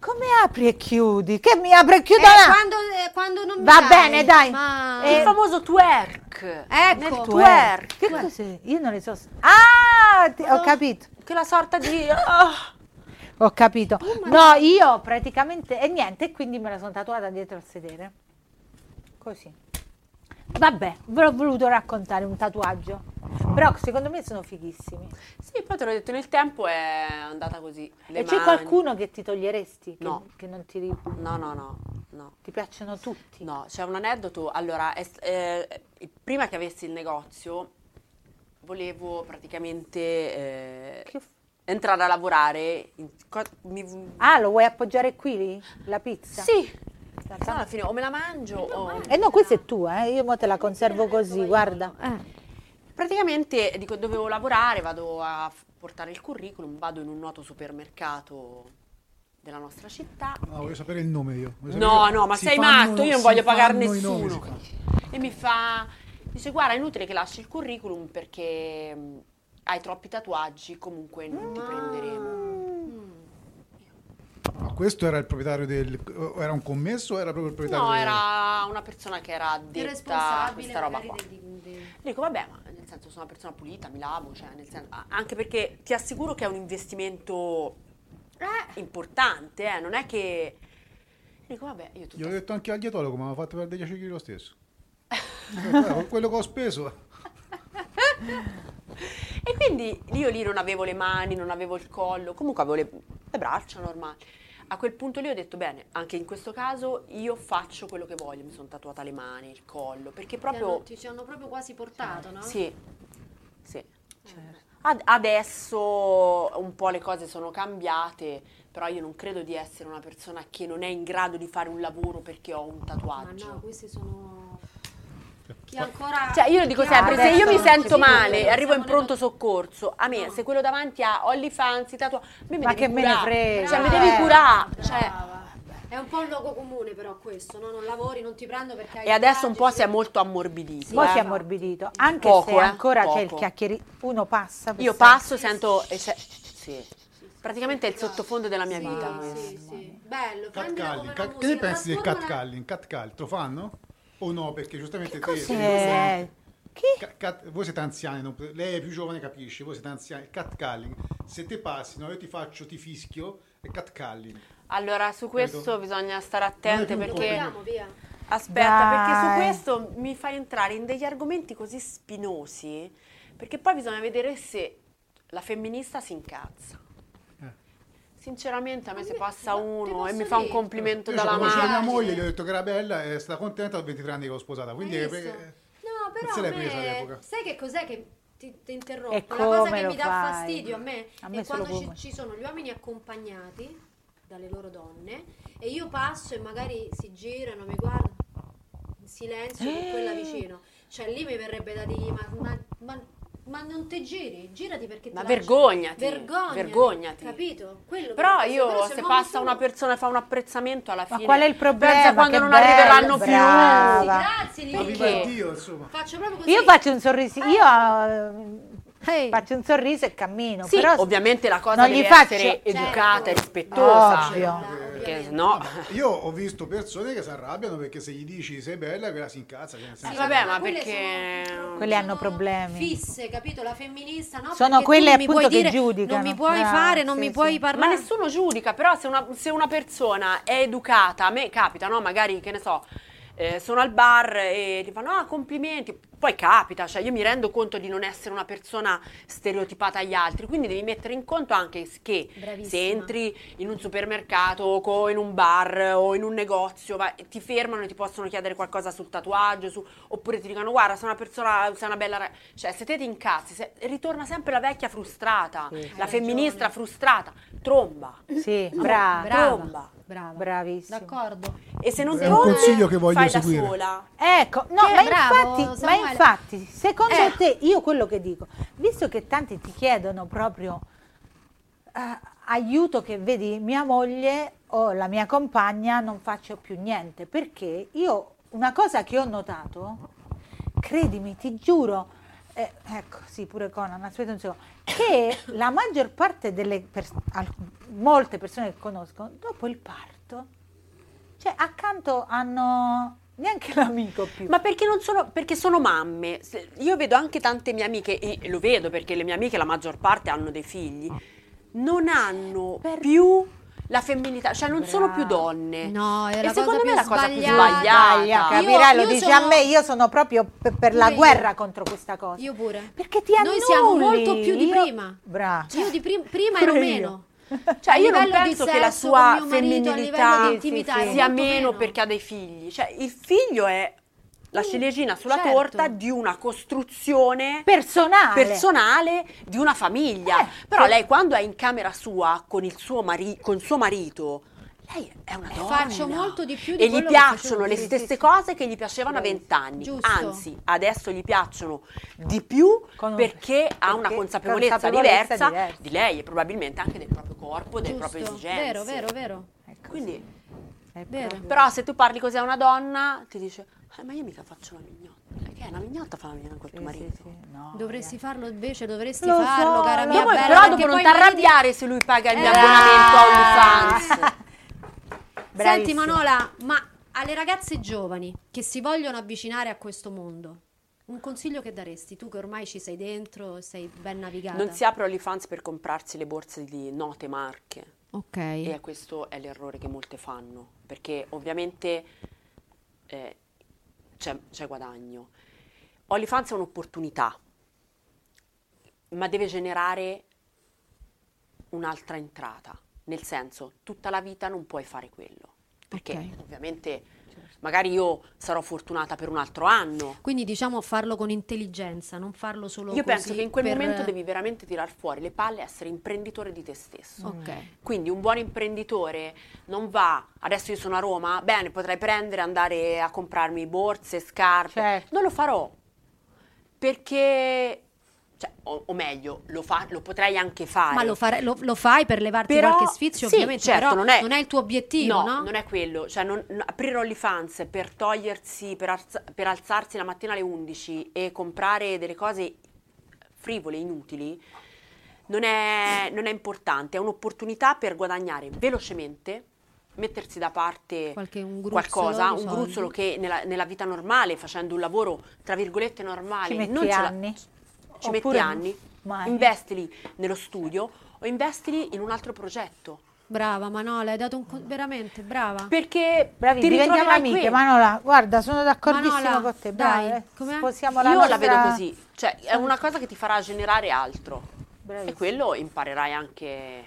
Come apri e chiudi? Che mi apri e chiudo Eh, là? quando, eh, quando non mi Va dai, bene, dai. Ma... Eh, Il famoso twerk. Ecco. Twerk. Che cos'è? Io non le so. Ah, ti- ho No. capito. Che la sorta di... ah. (laughs) Ho capito. No, io praticamente e niente, quindi me la sono tatuata dietro al sedere. Così. Vabbè, ve l'ho voluto raccontare un tatuaggio. Però secondo me sono fighissimi. Sì, poi te l'ho detto, nel tempo è andata così. Le e c'è mani. qualcuno che ti toglieresti? Che, No. che non ti, No, no, no, no. ti piacciono tutti? No, c'è un aneddoto. Allora, è- eh, prima che avessi il negozio, volevo praticamente eh, f- entrare a lavorare. in- co- mi- Ah, lo vuoi appoggiare qui lì? La pizza? sì, no alla fine o me la mangio o... Eh no, questa è tua, eh? io mo te la conservo così, guarda. Eh, Praticamente dico, dovevo lavorare, vado a portare il curriculum, vado in un noto supermercato della nostra città. No, voglio sapere il nome io. No, no, ma si sei fanno- matto, io non voglio pagare nomi, nessuno. E mi fa, dice guarda è inutile che lasci il curriculum perché mh, hai troppi tatuaggi, comunque non ti prenderemo. Ma questo era il proprietario del... era un commesso o era proprio il proprietario No, del- era una persona che era il addetta a responsabile questa roba qua. di- di- Dico, vabbè, ma nel senso sono una persona pulita, mi lavo, cioè nel senso, anche perché ti assicuro che è un investimento Eh, importante, eh, non è che... Dico, vabbè, io Gli tutta ho detto anche al dietologo, ma mi ha fatto perdere 10 kg lo stesso. (laughs) Eh, con quello che ho speso. E quindi io lì non avevo le mani, non avevo il collo, comunque avevo le, le braccia normali. A quel punto lì ho detto, bene, anche in questo caso io faccio quello che voglio, mi sono tatuata le mani, il collo, perché ti hanno, proprio... ti ci hanno proprio quasi portato, no? Sì, sì. Ad- adesso un po' le cose sono cambiate, però io non credo di essere una persona che non è in grado di fare un lavoro perché ho un Ma tatuaggio. no, questi sono... Chi ancora... Cioè, io lo dico sempre, se io mi sento male e arrivo in pronto soccorso, a me, No. se quello davanti ha OnlyFans, tatua, a me mi Ma devi che me ne curare. frega, Cioè, mi devi curare. Cioè, Brava. È un po' un luogo comune però questo, no? Non lavori, non ti prendo perché hai e adesso un po' si è molto ammorbidito. Poi eh. si è ammorbidito, anche Poco, se eh, ancora c'è il poco. chiacchierino, uno passa. per Io passo, sento... e se- sì. Praticamente è il sottofondo della mia Sì, vita. sì, sì. Bello, Cat prendila calling. come Cat- una che ne pensi del cat calling? Cat call, te lo fanno? O no? Perché giustamente te- Cos'è? Chi? Ca- cat- voi siete anziani, non lei è più giovane, capisce, voi siete anziani. Cat calling, se te passi, no, io ti faccio, ti fischio, è catcalling. Allora, su questo Capito? bisogna stare è un perché... Andiamo, via. Aspetta, perché su Dai. questo mi fai entrare in degli argomenti così spinosi, perché poi bisogna vedere se la femminista si incazza. Eh. Sinceramente a me se passa uno e mi fa un complimento Io dalla ho conosciuto mia moglie, gli ho detto che era bella e è stata contenta dopo 23 anni che l'ho sposata. Quindi visto? perché- No, però non se a l'hai presa me- all'epoca. sai che cos'è che ti, ti interrompo? La cosa che mi dà fai? fastidio a me A me è quando ci, ci sono gli uomini accompagnati dalle loro donne e io passo e magari si girano, mi guardano in silenzio con quella vicino. Cioè lì mi verrebbe da dire ma, ma, ma, ma non te giri, girati perché ti Ma lascio- vergognati, vergognati, vergognati. capito? Quello Però io, però se passa solo- una persona e fa un apprezzamento alla Ma fine... qual è il problema? Pensa quando Che non bello, arriveranno più. brava. Grazie, Ma Lili. viva Perché? Dio, insomma. Faccio proprio così. Io faccio un sorriso, io eh, Ehi. faccio un sorriso e cammino. Sì, però ovviamente la cosa non deve gli faccio- essere Certo. educata e rispettosa. Ovvio. Perché no... Io ho visto persone che si arrabbiano perché se gli dici sei bella, quella si incazza. cioè, Sì, vabbè, ma quelle perché- sono- Quelle hanno problemi. Fisse, capito? La femminista, no? Sono Perché quelle tu non mi appunto puoi che dire, giudicano. Non mi puoi Ah, fare, non sì, mi sì. puoi Ma parlare. nessuno giudica, però se una, se una persona è educata, a me capita, no? Magari, che ne so, eh, sono al bar e ti fanno, ah, complimenti. Poi capita, cioè io mi rendo conto di non essere una persona stereotipata agli altri, quindi devi mettere in conto anche che Bravissima. se entri in un supermercato o in un bar o in un negozio, vai- ti fermano e ti possono chiedere qualcosa sul tatuaggio, su- oppure ti dicono guarda sei una persona, sei una bella... ra-". Cioè se te ti incazzi, se- ritorna sempre la vecchia frustrata, Sì, sì. la Hai femminista ragione. frustrata, tromba. Sì, brava. Brava. Tromba. Brava. Bravissimo. D'accordo. E se non È un consiglio che voglio fai seguire. da sola. Ecco, no, ma bravo, infatti, ma infatti, secondo Eh. te, io quello che dico, visto che tanti ti chiedono proprio eh, aiuto che vedi mia moglie o la mia compagna non faccio più niente, perché io una cosa che ho notato, credimi, ti giuro, eh, ecco, sì, pure Conan, aspetta un secondo, che la maggior parte delle pers- al- molte persone che conosco, dopo il parto, cioè accanto hanno neanche (laughs) l'amico più. Ma perché non sono, perché sono mamme. Io vedo anche tante mie amiche, e lo vedo perché le mie amiche la maggior parte hanno dei figli, non hanno Per- più la femminilità, cioè non sono più Brava. donne. No, è E la secondo cosa me più è la cosa più sbagliata. capirai, lo dici sono- a me, io sono proprio per, per la Pure io. guerra contro questa cosa. Io pure. Perché ti Noi annulli. siamo molto più di Io- prima. Brava. Io di prim- (laughs) prima ero io. meno. (laughs) Cioè A io non penso che la sua marito, femminilità Sì, sì, sia molto meno perché ha dei figli. Cioè il figlio è la ciliegina sulla certo. torta di una costruzione Personale. personale di una famiglia. Eh, Però per- lei quando è in camera sua con il suo, mari- con suo marito, lei è una donna. Faccio molto di più di E gli piacciono le stesse sì, sì. cose che gli piacevano a Bravissima. 20 anni. Giusto. Anzi, adesso gli piacciono di più Con- perché ha una perché consapevolezza, consapevolezza diversa, diversa. di lei e probabilmente anche del proprio corpo, delle Giusto. proprie esigenze. Vero, vero, vero. Quindi, è vero. però se tu parli così a una donna, ti dice, "Eh, ma io mica faccio la mignotta. Che è una mignotta fa la mignotta con Sì, tuo sì, marito. sì, no, Dovresti farlo invece, dovresti Lo farlo, so, cara mia. Dopo- bella. però perché dopo non ti arrabbiare se lui paga il mio Eh. abbonamento a OnlyFans. (laughs) Senti. Manola, ma alle ragazze giovani che si vogliono avvicinare a questo mondo, un consiglio che daresti? Tu che ormai ci sei dentro, sei ben navigata. Non si apre OnlyFans per comprarsi le borse di note marche. Ok. E questo è l'errore che molte fanno, perché ovviamente eh, c'è, c'è guadagno. OnlyFans è un'opportunità, ma deve generare un'altra entrata, nel senso, tutta la vita non puoi fare quello, perché Ok. ovviamente magari io sarò fortunata per un altro anno. Quindi diciamo farlo con intelligenza, non farlo solo Io penso così che in quel per- momento devi veramente tirar fuori le palle e essere imprenditore di te stesso. Ok. Quindi un buon imprenditore non va, adesso io sono a Roma, bene, potrei prendere, andare a comprarmi borse, scarpe. Certo. Non lo farò, perché, cioè, o, o meglio, lo, fa- lo potrei anche fare. Ma lo, fare- lo- lo fai per levarti Però- qualche sfizio, sì, ovviamente, certo, però non è, il tuo obiettivo, no? non è quello. Cioè, non- n- aprire OnlyFans per togliersi, per, alza- per alzarsi la mattina alle 11 e comprare delle cose frivole, inutili, non è, non è importante. È un'opportunità per guadagnare velocemente, mettersi da parte Qualche- un gruzzolo qualcosa, un soldi. gruzzolo che nella, nella vita normale, facendo un lavoro tra virgolette normale, Ci metti non ce la- ci metti Oppure anni, mai? investili nello studio o investili in un altro progetto. Brava Manola, hai dato un co- veramente brava. Perché Bravi, ti diventiamo amiche, qui. Manola. Guarda, sono d'accordissimo Manola, con te. dai, Brava, eh. com'è? Sposiamo la Io nostra... la vedo così, cioè è una cosa che ti farà generare altro. Bravissima. E quello imparerai anche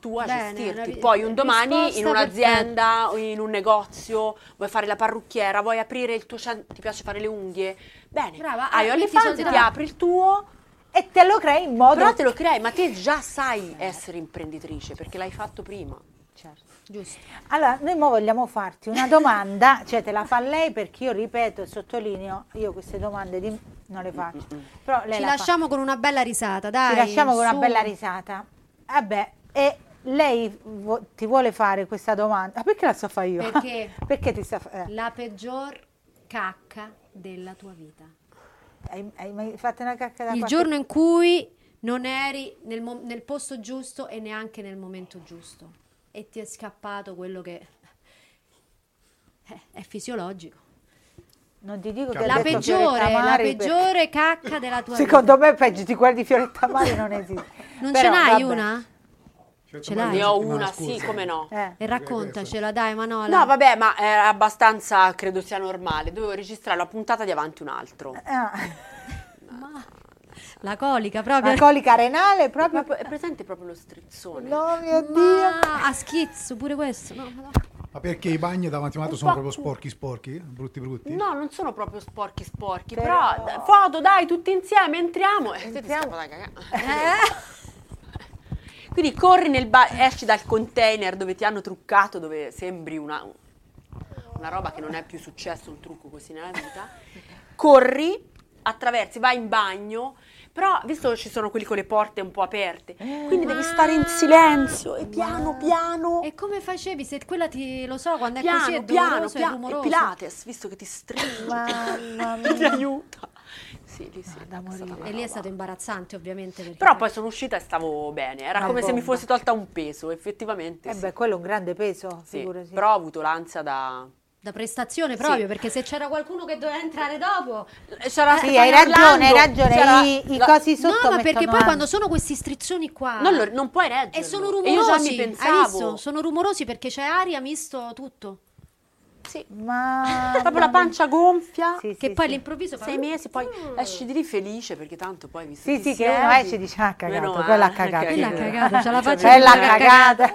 tu a Bene, gestirti. ri- Poi un domani in un'azienda, o in un negozio, vuoi fare la parrucchiera, vuoi aprire il tuo centro, ti piace fare le unghie. Bene, Brava, hai ah, i OnlyFans, ti apri il tuo, E te lo crei in modo... però te lo crei, ma te già sai essere imprenditrice perché l'hai fatto prima. Certo. Giusto. Allora, noi mo vogliamo farti una domanda, (laughs) cioè te la fa lei perché io ripeto e sottolineo, io queste domande di- non le faccio. Però lei Ci la fa. lasciamo con una bella risata, dai. Ci lasciamo con una su. bella risata. Vabbè, e lei vo- ti vuole fare questa domanda? Ah, perché la so fare io? Perché? (laughs) perché ti sa fa- eh, La peggior cacca della tua vita. hai, hai mai fatto una cacca da Il qualche- giorno in cui non eri nel, mo- nel posto giusto e neanche nel momento giusto. E ti è scappato quello che eh, è fisiologico. Non ti dico che La peggiore, la Mari, perché- peggiore cacca della tua Secondo vita. me peggio di quella di Fioretta Mari non esiste. Non Però, ce n'hai vabbè. una? Certo, Ce l'hai? Ne ho una, scorsa. sì, come no. Eh. E raccontacela, dai Manola. No, vabbè, ma è abbastanza, credo sia normale. Dovevo registrare la puntata di avanti un altro. Ah, Ma- La colica proprio. la colica renale proprio... Proprio- è presente proprio lo strizzone? No, mio Dio. Ma a schizzo pure questo. No, no. Ma perché i bagni davanti a Mato sono proprio sporchi sporchi? Brutti brutti? No, non sono proprio sporchi sporchi, Però- però, foto, dai, tutti insieme, entriamo. E ti Entriamo. scappa da cagare. Quindi corri nel ba- esci dal container dove ti hanno truccato, dove sembri una, una roba che non è più successo, un trucco così nella vita. Corri, attraversi, vai in bagno, però visto che ci sono quelli con le porte un po' aperte, quindi devi stare in silenzio e piano piano, E come facevi? Se quella ti lo so, quando è piano, così è piano, doloroso, è piano, e rumoroso. Pilates, visto che ti stringe, Mamma (laughs) ti aiuta. Sì, lì sì, da è stata morire. E lì è stato imbarazzante, ovviamente. Perché Però poi sono uscita e stavo bene, era Una come se mi bomba. fossi tolta un peso, effettivamente. Eh sì. beh, quello è un grande peso, Sì, figurati. Però ho avuto l'ansia da... Da prestazione proprio, perché se c'era qualcuno che doveva entrare dopo... C'era Sì, hai ragione, hai ragione. c'era I, i la- cosi sotto no, ma perché poi ansia. quando sono questi strizzoni qua... Non, lo- non puoi reggere. E sono E io già rumorosi, mi hai pensavo... visto? Sono rumorosi perché c'è aria misto tutto. Sì. Ma... (laughs) Proprio la pancia gonfia. Sì, Che sì, poi sì. all'improvviso. Sei mesi, poi esci di lì felice perché tanto poi visto Sì, sì, che uno esce e dice, ah, ha cagato, meno quella ha cagato. Quella ha cagato, ce la faccio Bella quella ha cagata.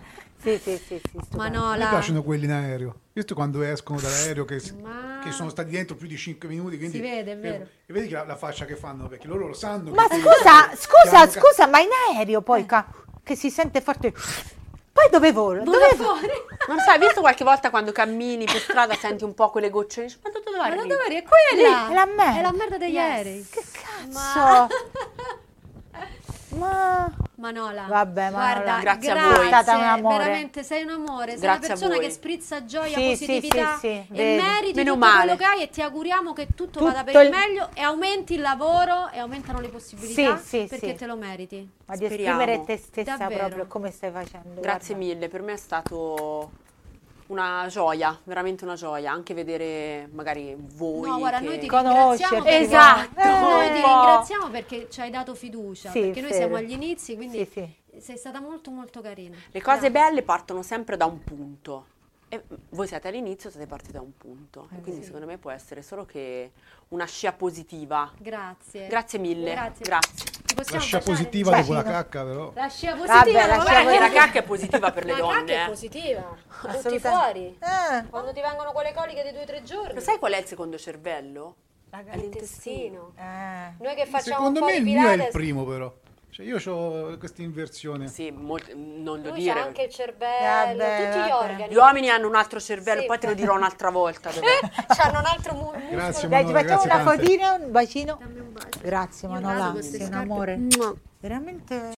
(laughs) sì, sì, sì, sì, Ma no, la... piacciono quelli in aereo. Visto quando escono dall'aereo che, Ma- che sono stati dentro più di 5 minuti. Quindi, Si vede, è vero. E vedi la, la faccia che fanno, perché loro lo sanno. Ma scusa, scusa, scusa, ma in aereo poi ca- che si sente forte... Poi dove vola? Vola Dove fuori. (laughs) Non sai, visto qualche volta quando cammini per strada senti un po' quelle gocce, dici, ma dove Ma arrivi? da dove è quella? È la merda. È la merda degli Yes. aerei. Che cazzo? Ma... (laughs) Ma... Manola, Vabbè, Manola. guarda, Grazie a grazie, voi. È stata un amore. veramente sei un amore, sei Grazie una a persona che sprizza gioia, Sì, sì, positività sì, sì, e vedi. meriti Meno tutto male. quello che hai e ti auguriamo che tutto, vada per Tutto il il- meglio e aumenti il lavoro e aumentano le possibilità Sì, sì, perché sì. te lo meriti. Ma di Speriamo. esprimere te stessa Davvero. proprio come stai facendo. Grazie guarda. mille, per me è stato una gioia, veramente una gioia, anche vedere magari voi. No, guarda, che- noi ti ringraziamo perché, Esatto, noi ti po'. ringraziamo perché ci hai dato fiducia, Sì, perché noi siamo agli inizi, quindi Sì, sì. sei stata molto molto carina. Le cose Grazie. belle partono sempre da un punto. E voi siete all'inizio, siete partiti da un punto. Eh E quindi secondo me può essere solo che una scia positiva. Grazie. Grazie mille. Grazie. Grazie. La scia baciare? positiva Cioè, dopo la sì, cacca, però. La scia Vabbè, positiva, la vabbè. scia Perché la cacca è (laughs) positiva per le La cacca donne. è eh. positiva, butti Assolutamente. fuori. Eh, Quando ti vengono quelle coliche di due o tre giorni. Lo sai qual è il secondo cervello? L'intestino. eh. Noi che facciamo Secondo un po' me il mio è il primo, però. Cioè, io ho questa inversione. Sì, molt- non lo lui dire. c'ha anche il cervello, Vabbè, tutti gli vabbè. organi. Gli uomini hanno un altro cervello, Sì. poi te lo dirò un'altra volta. (laughs) dov'è. C'hanno un altro mu- muscolo. Grazie, Dai, ti facciamo grazie una tante. fotina, un bacino. Dammi un bacio. Grazie Io Manola, rado queste sei un scarpe. amore. Mua. Veramente